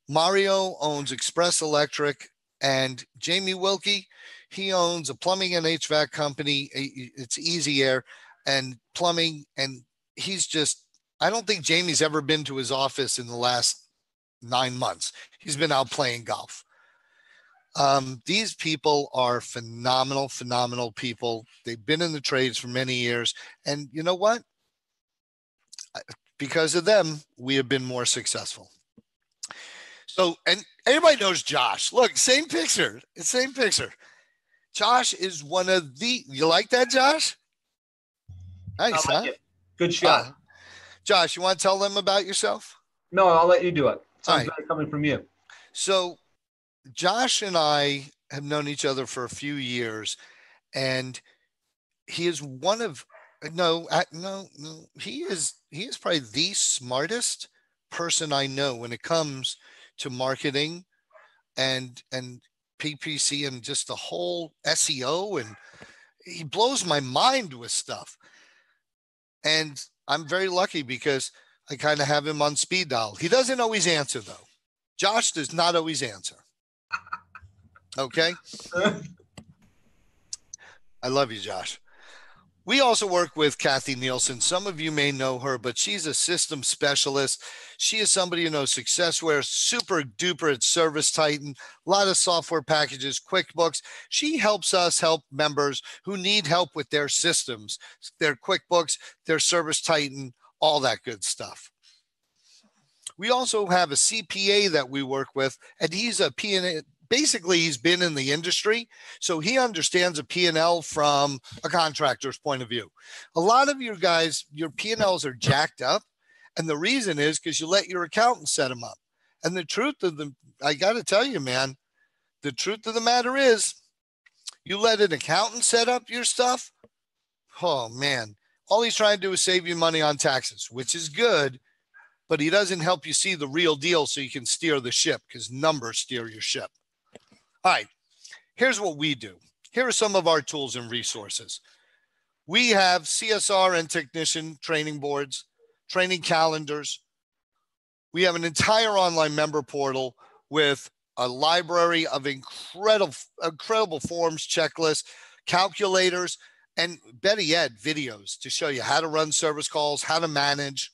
Mario owns Express Electric. And Jamie Wilkie, he owns a plumbing and HVAC company. It's Easy Air. and plumbing. And he's just, I don't think Jamie's ever been to his office in the last nine months. He's been out playing golf. Um, these people are phenomenal, phenomenal people. They've been in the trades for many years. And you know what? Because of them, we have been more successful. So, and everybody knows Josh. Look, same picture. Same picture. Josh is one of the. You like that, Josh? Nice, like huh? It. Good shot. Uh, Josh, you want to tell them about yourself? No, I'll let you do it. Sounds right. coming from you. So, Josh and I have known each other for a few years, and he is one of no, no, no. He is he is probably the smartest person I know when it comes to marketing and and PPC and just the whole SEO and he blows my mind with stuff. And I'm very lucky because I kind of have him on speed dial. He doesn't always answer though. Josh does not always answer. Okay. I love you, Josh. We also work with Kathy Nielsen. Some of you may know her, but she's a system specialist. She is somebody who knows Successware, super duper at Service Titan, a lot of software packages, QuickBooks. She helps us help members who need help with their systems, their QuickBooks, their Service Titan, all that good stuff. We also have a CPA that we work with, and he's a basically he's been in the industry so he understands a p&l from a contractor's point of view. A lot of your guys your p&l's are jacked up and the reason is because you let your accountant set them up. And the truth of the i got to tell you man the truth of the matter is you let an accountant set up your stuff oh man. All he's trying to do is save you money on taxes which is good but he doesn't help you see the real deal so you can steer the ship because numbers steer your ship all right, here's what we do. Here are some of our tools and resources. We have CSR and technician training boards, training calendars. We have an entire online member portal with a library of incredible, incredible forms, checklists, calculators, and better yet, videos to show you how to run service calls, how to manage.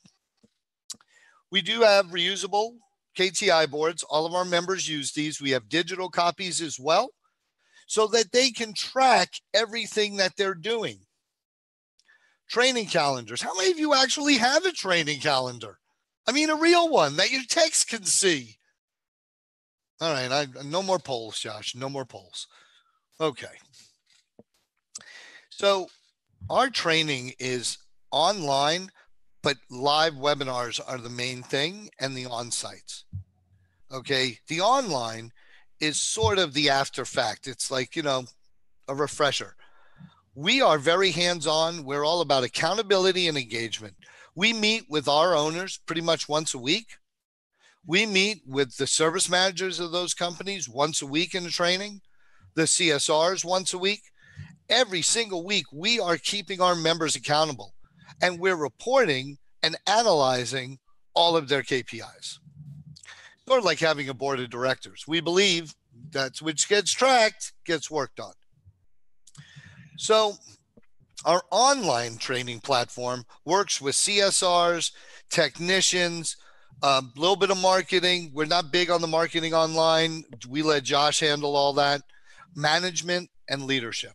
We do have reusable KTI boards. All of our members use these. We have digital copies as well so that they can track everything that they're doing. Training calendars. How many of you actually have a training calendar? I mean, a real one that your techs can see. All right, I, no more polls, Josh. No more polls. Okay. So, our training is online but live webinars are the main thing and the on sites. Okay. The online is sort of the after fact. It's like, you know, a refresher. We are very hands on. We're all about accountability and engagement. We meet with our owners pretty much once a week. We meet with the service managers of those companies once a week in the training, the CSRs once a week. Every single week, we are keeping our members accountable and we're reporting and analyzing all of their KPIs. Sort of like having a board of directors. We believe that which gets tracked gets worked on. So, our online training platform works with CSRs, technicians, a um, little bit of marketing. We're not big on the marketing online. We let Josh handle all that, management and leadership.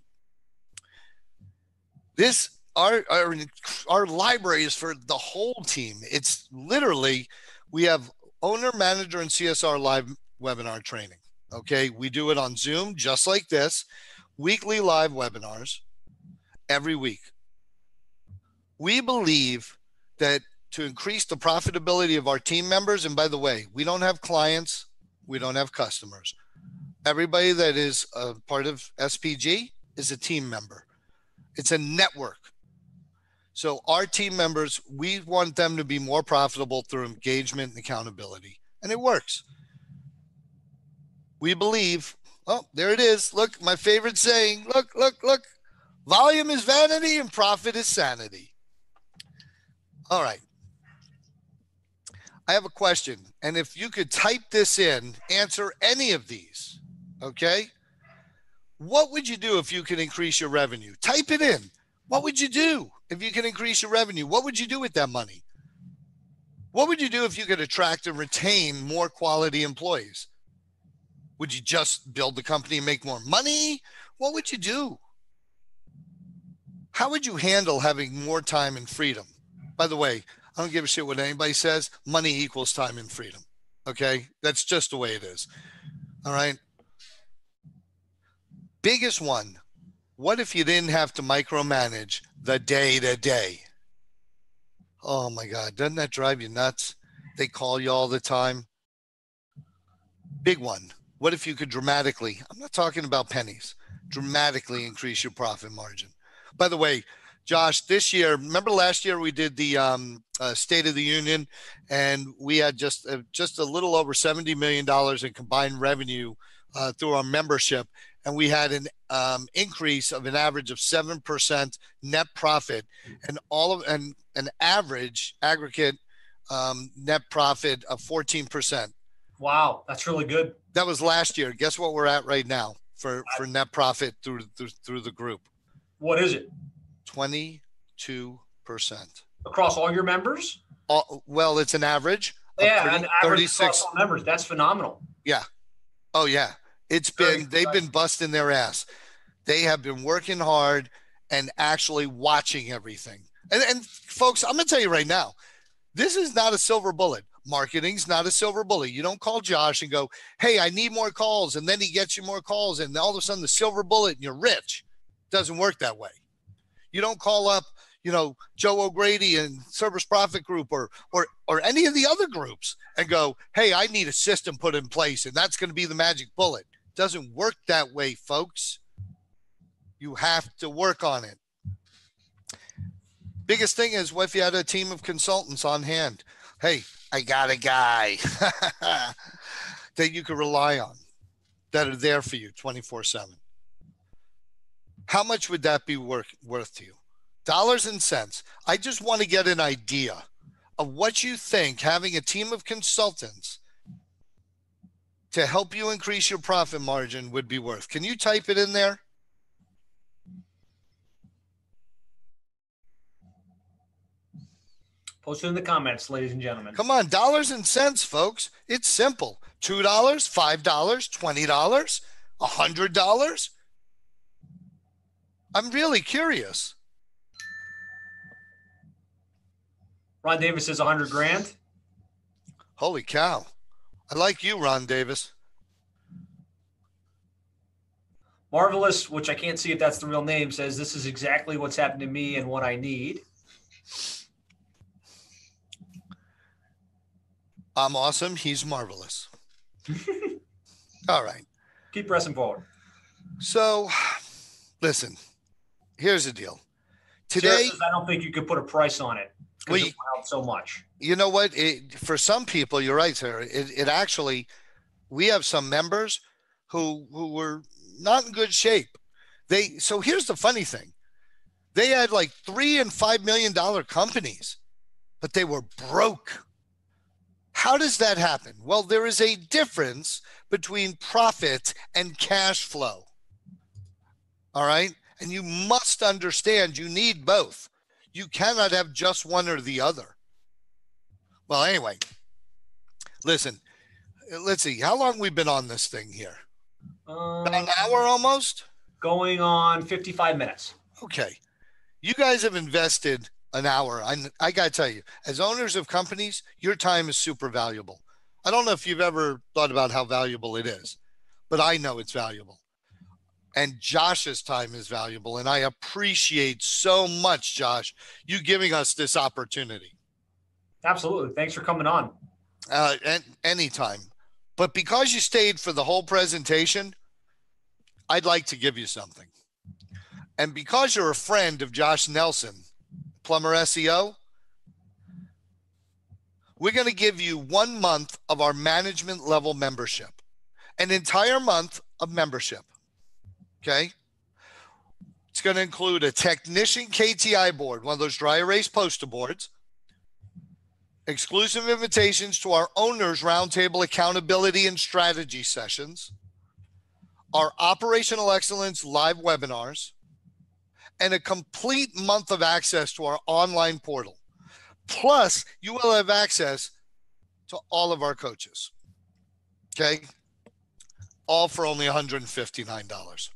This our, our our library is for the whole team. It's literally we have owner, manager, and CSR live webinar training. Okay, we do it on Zoom just like this, weekly live webinars every week. We believe that to increase the profitability of our team members, and by the way, we don't have clients, we don't have customers. Everybody that is a part of SPG is a team member. It's a network. So our team members, we want them to be more profitable through engagement and accountability. And it works. We believe, oh, there it is. Look, my favorite saying. Look, look, look. Volume is vanity and profit is sanity. All right. I have a question. And if you could type this in, answer any of these, okay? What would you do if you could increase your revenue? Type it in. What would you do? If you can increase your revenue, what would you do with that money? What would you do if you could attract and retain more quality employees? Would you just build the company and make more money? What would you do? How would you handle having more time and freedom? By the way, I don't give a shit what anybody says. Money equals time and freedom. Okay. That's just the way it is. All right. Biggest one. What if you didn't have to micromanage the day to day? Oh my God. Doesn't that drive you nuts? They call you all the time. Big one. What if you could dramatically, I'm not talking about pennies, dramatically increase your profit margin? By the way, Josh, this year, remember last year we did the um, uh, State of the Union, and we had just uh, just a little over seventy million dollars in combined revenue uh, through our membership, and we had an um, increase of an average of seven percent net profit, and all of and an average aggregate um, net profit of fourteen percent. Wow, that's really good. That was last year. Guess what we're at right now for for net profit through through, through the group. What is it? 22%. Across all your members? All, well, it's an average. Yeah, 30, an average 36 members. That's phenomenal. Yeah. Oh, yeah. It's been, they've been busting their ass. They have been working hard and actually watching everything. And, and folks, I'm going to tell you right now, this is not a silver bullet. Marketing's not a silver bullet. You don't call Josh and go, Hey, I need more calls. And then he gets you more calls. And all of a sudden, the silver bullet and you're rich. Doesn't work that way. You don't call up, you know, Joe O'Grady and Service Profit Group or or or any of the other groups and go, "Hey, I need a system put in place, and that's going to be the magic bullet." Doesn't work that way, folks. You have to work on it. Biggest thing is what if you had a team of consultants on hand? Hey, I got a guy that you can rely on that are there for you 24 7. How much would that be worth to you? Dollars and cents. I just want to get an idea of what you think having a team of consultants to help you increase your profit margin would be worth. Can you type it in there? Post it in the comments, ladies and gentlemen. Come on, dollars and cents, folks. It's simple. $2, $5, $20, $100. I'm really curious. Ron Davis says 100 grand. Holy cow. I like you, Ron Davis. Marvelous, which I can't see if that's the real name, says this is exactly what's happened to me and what I need. I'm awesome. He's marvelous. All right. Keep pressing forward. So, listen, here's the deal. Today, says, I don't think you could put a price on it because it went so much. You know what? It, for some people, you're right, sir. It, it actually, we have some members who who were not in good shape. They so here's the funny thing. They had like three and five million dollar companies, but they were broke. How does that happen? Well, there is a difference between profit and cash flow. All right. And you must understand you need both. You cannot have just one or the other. Well, anyway, listen, let's see. How long we've been on this thing here? Um, an hour almost? Going on 55 minutes. Okay. You guys have invested an hour. I, I got to tell you, as owners of companies, your time is super valuable. I don't know if you've ever thought about how valuable it is, but I know it's valuable and Josh's time is valuable. And I appreciate so much, Josh, you giving us this opportunity. Absolutely. Thanks for coming on. Uh, anytime. But because you stayed for the whole presentation, I'd like to give you something. And because you're a friend of Josh Nelson, Plumber SEO, we're going to give you one month of our management level membership, an entire month of membership. Okay. It's going to include a technician KTI board, one of those dry erase poster boards, exclusive invitations to our owners roundtable accountability and strategy sessions, our operational excellence live webinars, and a complete month of access to our online portal. Plus, you will have access to all of our coaches. Okay. All for only $159.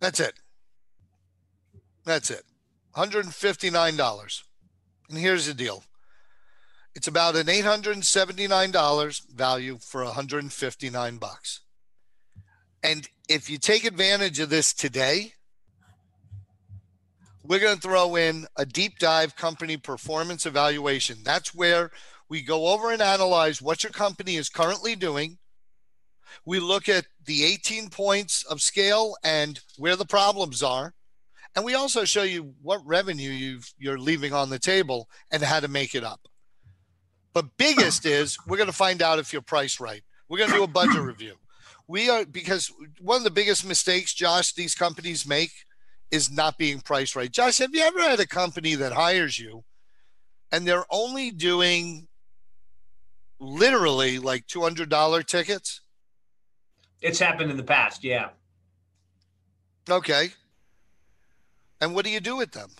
That's it. That's it. $159. And here's the deal. It's about an $879 value for 159 bucks. And if you take advantage of this today, we're going to throw in a deep dive company performance evaluation. That's where we go over and analyze what your company is currently doing. We look at the 18 points of scale and where the problems are. And we also show you what revenue you you're leaving on the table and how to make it up. But biggest is we're going to find out if you're priced right. We're going to do a budget review. We are because one of the biggest mistakes, Josh, these companies make is not being priced right. Josh, have you ever had a company that hires you and they're only doing literally like $200 tickets? It's happened in the past, yeah. Okay. And what do you do with them?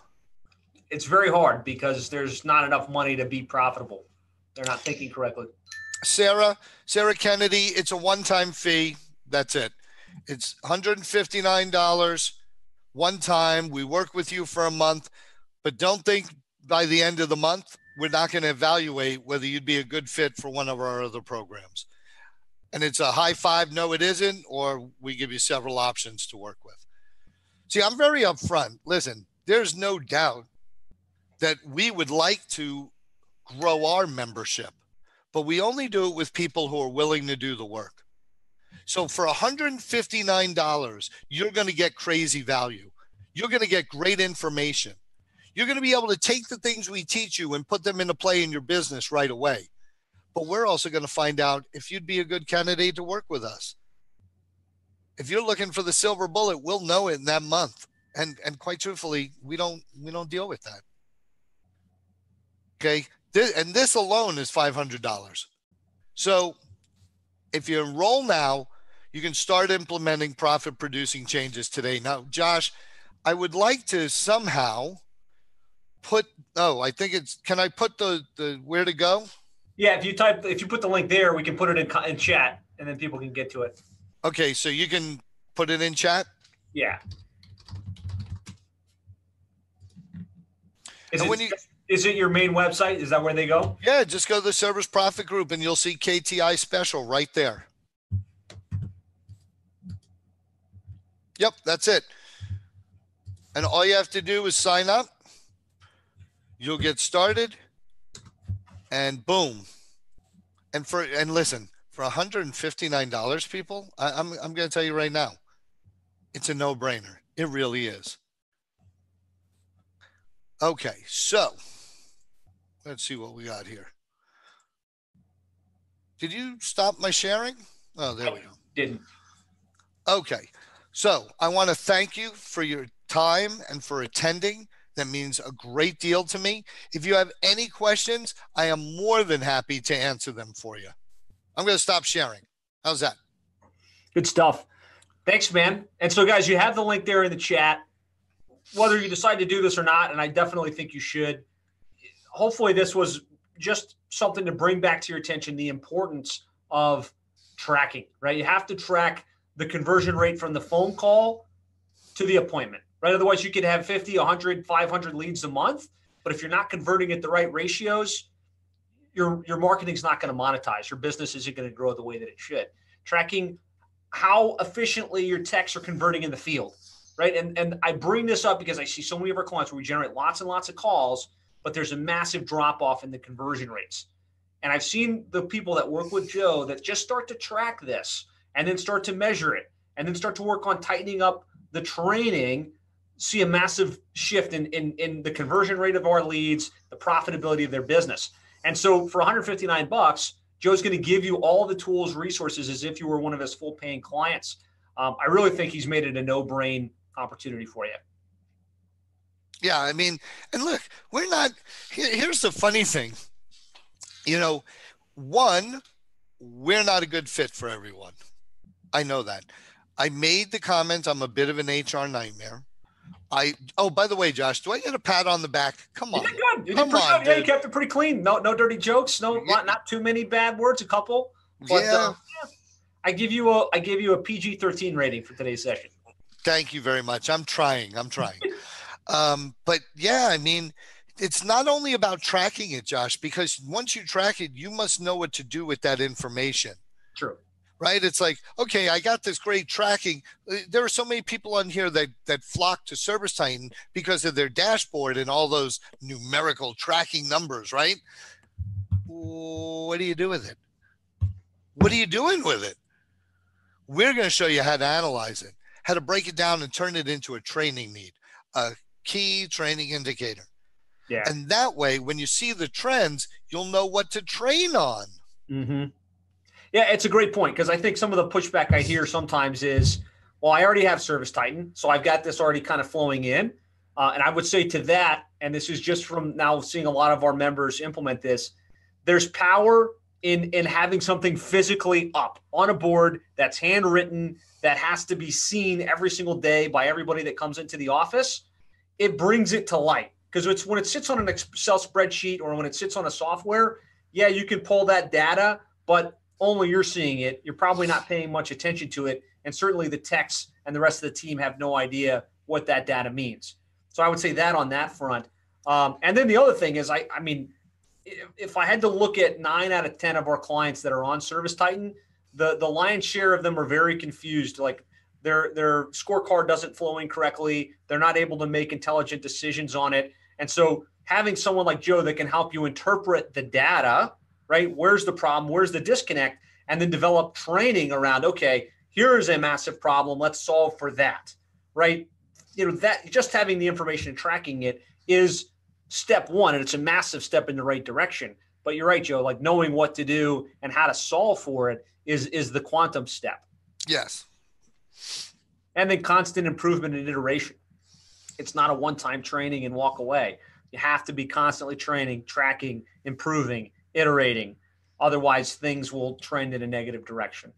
It's very hard because there's not enough money to be profitable. They're not thinking correctly. Sarah, Sarah Kennedy, it's a one-time fee. That's it. It's $159 one time. We work with you for a month, but don't think by the end of the month we're not going to evaluate whether you'd be a good fit for one of our other programs. And it's a high five, no, it isn't, or we give you several options to work with. See, I'm very upfront. Listen, there's no doubt that we would like to grow our membership, but we only do it with people who are willing to do the work. So for $159, you're going to get crazy value. You're going to get great information. You're going to be able to take the things we teach you and put them into play in your business right away. But we're also going to find out if you'd be a good candidate to work with us. If you're looking for the silver bullet, we'll know it in that month. And and quite truthfully, we don't we don't deal with that. Okay? This, and this alone is $500. So if you enroll now, you can start implementing profit producing changes today. Now, Josh, I would like to somehow put oh, I think it's can I put the the where to go? Yeah, if you type if you put the link there, we can put it in, in chat and then people can get to it. Okay, so you can put it in chat? Yeah. Is and it, you, is it your main website? Is that where they go? Yeah, just go to the Service Profit Group and you'll see KTI special right there. Yep, that's it. And all you have to do is sign up. You'll get started and boom. And for and listen, for $159 people, I, I'm I'm going to tell you right now. It's a no-brainer. It really is. Okay, so Let's see what we got here. Did you stop my sharing? Oh, there we go. Didn't. Okay. So I want to thank you for your time and for attending. That means a great deal to me. If you have any questions, I am more than happy to answer them for you. I'm going to stop sharing. How's that? Good stuff. Thanks, man. And so, guys, you have the link there in the chat. Whether you decide to do this or not, and I definitely think you should, hopefully this was just something to bring back to your attention the importance of tracking, right? You have to track the conversion rate from the phone call to the appointment, right? Otherwise, you could have 50, 100, 500 leads a month. But if you're not converting at the right ratios, your, your marketing is not going to monetize. Your business isn't going to grow the way that it should. Tracking how efficiently your techs are converting in the field, right? And, and I bring this up because I see so many of our clients where we generate lots and lots of calls but there's a massive drop off in the conversion rates. And I've seen the people that work with Joe that just start to track this and then start to measure it and then start to work on tightening up the training, see a massive shift in, in, in the conversion rate of our leads, the profitability of their business. And so for 159 bucks, Joe's going to give you all the tools, resources as if you were one of his full paying clients. Um, I really think he's made it a no brain opportunity for you. Yeah, I mean, and look, we're not. Here, here's the funny thing. You know, one, we're not a good fit for everyone. I know that. I made the comment I'm a bit of an HR nightmare. I oh by the way, Josh, do I get a pat on the back? Come on. You did good. You Come did on, good. Yeah, you kept it pretty clean. No no dirty jokes. No yeah. not, not too many bad words, a couple. But, yeah. Uh, yeah. I give you a I give you a PG 13 rating for today's session. Thank you very much. I'm trying. I'm trying. um, but yeah, I mean, it's not only about tracking it, Josh, because once you track it, you must know what to do with that information. True right? It's like, okay, I got this great tracking. Uh, there are so many people on here that that flock to Service Titan because of their dashboard and all those numerical tracking numbers, right? What do you do with it? What are you doing with it? We're going to show you how to analyze it, how to break it down and turn it into a training need, a key training indicator. Yeah. And that way, when you see the trends, you'll know what to train on. Mm-hmm. Yeah, it's a great point because I think some of the pushback I hear sometimes is, well, I already have Service Titan, so I've got this already kind of flowing in. Uh, and I would say to that, and this is just from now seeing a lot of our members implement this, there's power in in having something physically up on a board that's handwritten that has to be seen every single day by everybody that comes into the office. It brings it to light because it's when it sits on an Excel spreadsheet or when it sits on a software. Yeah, you can pull that data, but only you're seeing it. You're probably not paying much attention to it. And certainly the techs and the rest of the team have no idea what that data means. So I would say that on that front. Um, and then the other thing is, I, I mean, if I had to look at nine out of 10 of our clients that are on Service Titan, the, the lion's share of them are very confused. Like their, their scorecard doesn't flow in correctly. They're not able to make intelligent decisions on it. And so having someone like Joe that can help you interpret the data right? Where's the problem? Where's the disconnect? And then develop training around, okay, here is a massive problem. Let's solve for that, right? You know, that just having the information and tracking it is step one, and it's a massive step in the right direction. But you're right, Joe, like knowing what to do and how to solve for it is is the quantum step. Yes. And then constant improvement and iteration. It's not a one-time training and walk away. You have to be constantly training, tracking, improving, iterating. Otherwise, things will trend in a negative direction.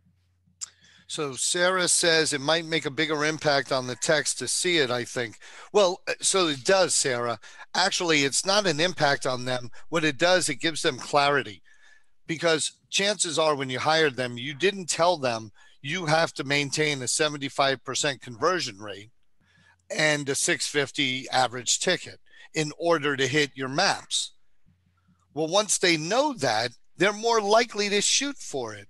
So Sarah says it might make a bigger impact on the techs to see it, I think. Well, uh, so it does, Sarah. Actually, it's not an impact on them. What it does, it gives them clarity because chances are when you hired them, you didn't tell them you have to maintain a 75% conversion rate and a 650 average ticket in order to hit your maps. Well, once they know that, they're more likely to shoot for it.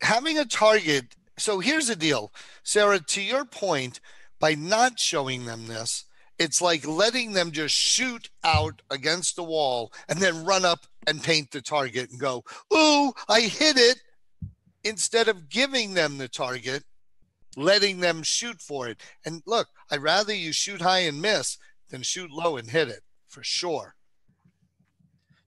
Having a target. So here's the deal, Sarah, to your point, by not showing them this, it's like letting them just shoot out against the wall and then run up and paint the target and go, Ooh, I hit it. Instead of giving them the target, letting them shoot for it. And look, I'd rather you shoot high and miss than shoot low and hit it for sure.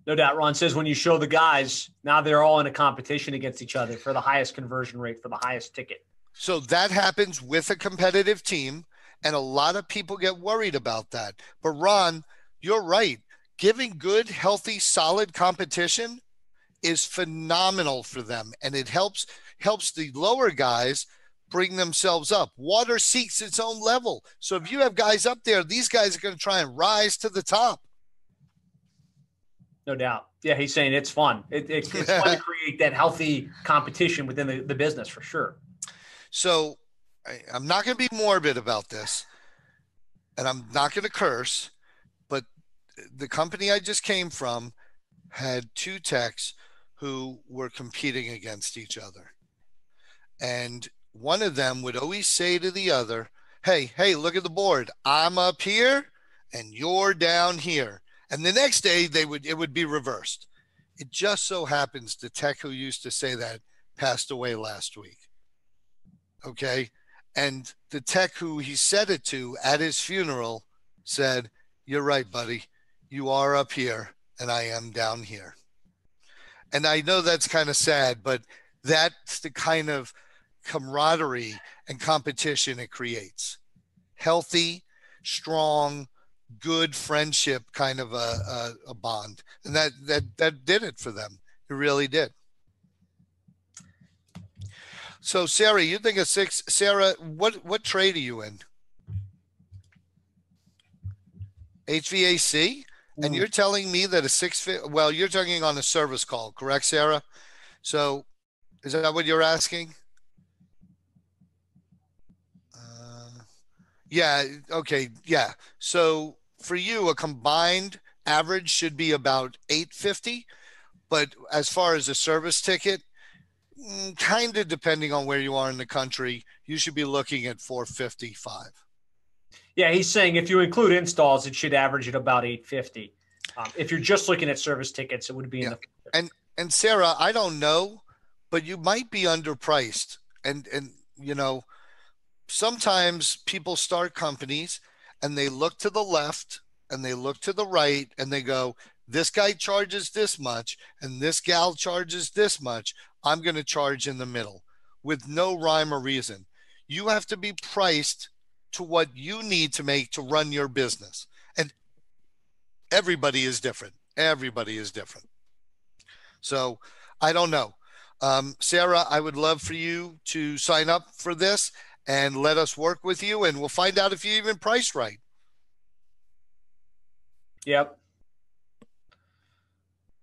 No doubt. Ron says when you show the guys, now they're all in a competition against each other for the highest conversion rate, for the highest ticket. So that happens with a competitive team. And a lot of people get worried about that. But Ron, you're right. Giving good, healthy, solid competition is phenomenal for them. And it helps helps the lower guys bring themselves up. Water seeks its own level. So if you have guys up there, these guys are going to try and rise to the top. No doubt. Yeah, he's saying it's fun. It, it, it's fun to create that healthy competition within the, the business for sure. So I, I'm not going to be morbid about this, and I'm not going to curse, but the company I just came from had two techs who were competing against each other. And one of them would always say to the other, Hey, hey, look at the board. I'm up here and you're down here and the next day they would it would be reversed. It just so happens the tech who used to say that passed away last week. Okay. And the tech who he said it to at his funeral said, You're right, buddy. You are up here and I am down here. And I know that's kind of sad, but that's the kind of camaraderie and competition it creates. Healthy, strong, good friendship kind of a, a, a, bond and that that that did it for them it really did So Sarah, you think a six? Sarah, what what trade are you in? HVAC, and Mm. you're telling me that a six. Well, you're talking on a service call, correct, Sarah? So, is that what you're asking? Uh, yeah. Okay. Yeah. So for you, a combined average should be about 850, but as far as a service ticket, kind of depending on where you are in the country, you should be looking at 455. Yeah, he's saying if you include installs, it should average at about 850. Um, if you're just looking at service tickets, it would be in Yeah. the And Sarah, I don't know, but you might be underpriced. And and you know, sometimes people start companies and they look to the left and they look to the right and they go, this guy charges this much and this gal charges this much. I'm going to charge in the middle with no rhyme or reason. You have to be priced to what you need to make to run your business. And everybody is different. Everybody is different. So I don't know. Um, Sarah, I would love for you to sign up for this and let us work with you, and we'll find out if you even priced right. Yep.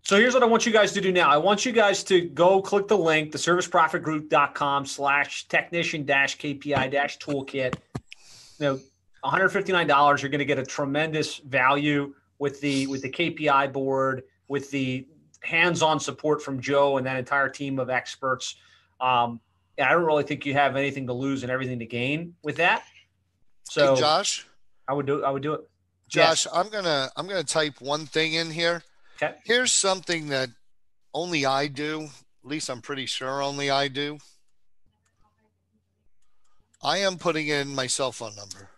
So here's what I want you guys to do now. I want you guys to go click the link, the serviceprofitgroup.com slash technician dash KPI dash toolkit. You know, $159, you're going to get a tremendous value with the with the KPI board, with the hands-on support from Joe and that entire team of experts. Um, I don't really think you have anything to lose and everything to gain with that. So hey, Josh, I would do I would do it. Josh, I'm gonna I'm gonna type one thing in here. Okay. Here's something that only I do. At least I'm pretty sure only I do. I am putting in my cell phone number.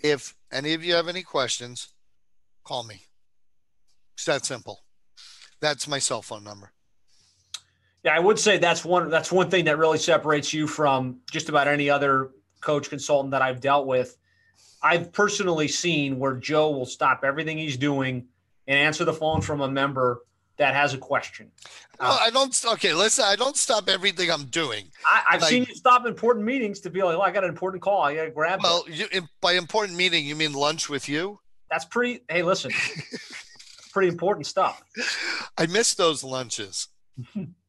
If any of you have any questions, call me. It's that simple. That's my cell phone number. Yeah, I would say that's one that's one thing that really separates you from just about any other coach consultant that I've dealt with. I've personally seen where Joe will stop everything he's doing and answer the phone from a member that has a question. No, I don't. Okay, listen. I don't stop everything I'm doing. I, I've Like- seen you stop important meetings to be like, "Oh, I got an important call. I got to grab." it." Well, you, by important meeting, you mean lunch with you? That's pretty. Hey, listen, pretty important stuff. I miss those lunches.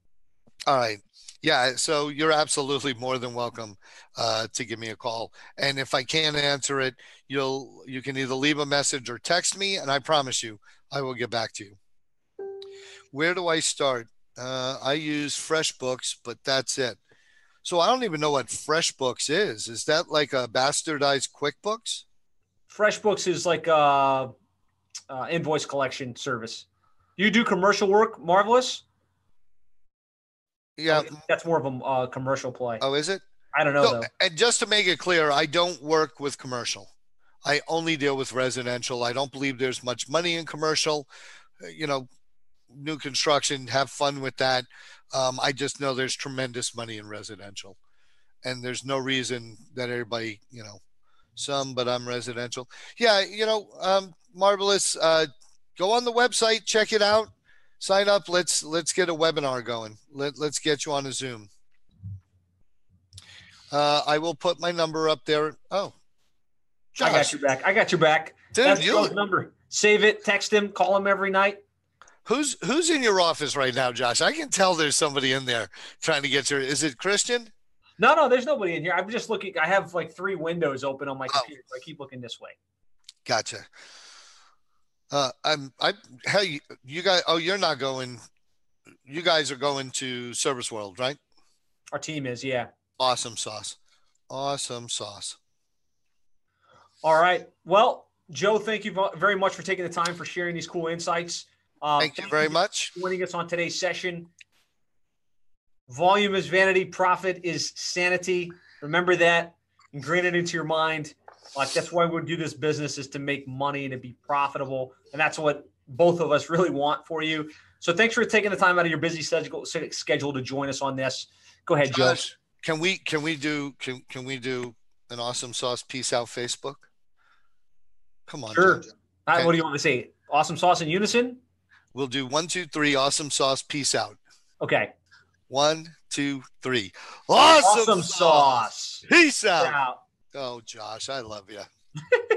All right. Yeah. So you're absolutely more than welcome uh, to give me a call. And if I can't answer it, you'll you can either leave a message or text me, and I promise you, I will get back to you. Where do I start? Uh, I use FreshBooks, but that's it. So I don't even know what FreshBooks is. Is that like a bastardized QuickBooks? FreshBooks is like a, uh invoice collection service. You do commercial work, marvelous. Yeah. that's more of a uh, commercial play. Oh, is it? I don't know No, though. and just to make it clear, I don't work with commercial. I only deal with residential. I don't believe there's much money in commercial. Uh, You know, new construction, have fun with that. Um, I just know there's tremendous money in residential, and there's no reason that everybody, you know, some, but I'm residential. Yeah, you know, um, marvelous. Uh, go on the website, check it out, sign up. Let's let's get a webinar going. Let let's get you on a Zoom. Uh, I will put my number up there. Oh, Josh. I got your back. I got your back. dude, That's you, number. Save it. Text him. Call him every night. who's who's in your office right now, Josh? I can tell there's somebody in there trying to get your. Is it Christian? No, no, there's nobody in here. I'm just looking. I have like three windows open on my Oh. computer. So I keep looking this way. Gotcha. Uh, I'm. I. Hey, you guys. Oh, you're not going. You guys are going to Service World, right? Our team is, yeah. Awesome sauce. Awesome sauce. All right. Well, Joe, thank you very much for taking the time for sharing these cool insights. Um, Thank you very much. joining us on today's session. Volume is vanity, profit is sanity. Remember that. Ingrain it into your mind. Like that's why we do this business is to make money and to be profitable, and that's what both of us really want for you. So thanks for taking the time out of your busy schedule schedule to join us on this. Go ahead, Joe. Josh, can we can we do can can we do an awesome sauce peace out Facebook? Come on, Sure. Josh. All right, Okay. what do you want to say? Awesome sauce in unison. We'll do one, two, three. Awesome sauce. Peace out. Okay. One, two, three. Awesome, Awesome sauce. Peace out. Out. Oh, Josh, I love you.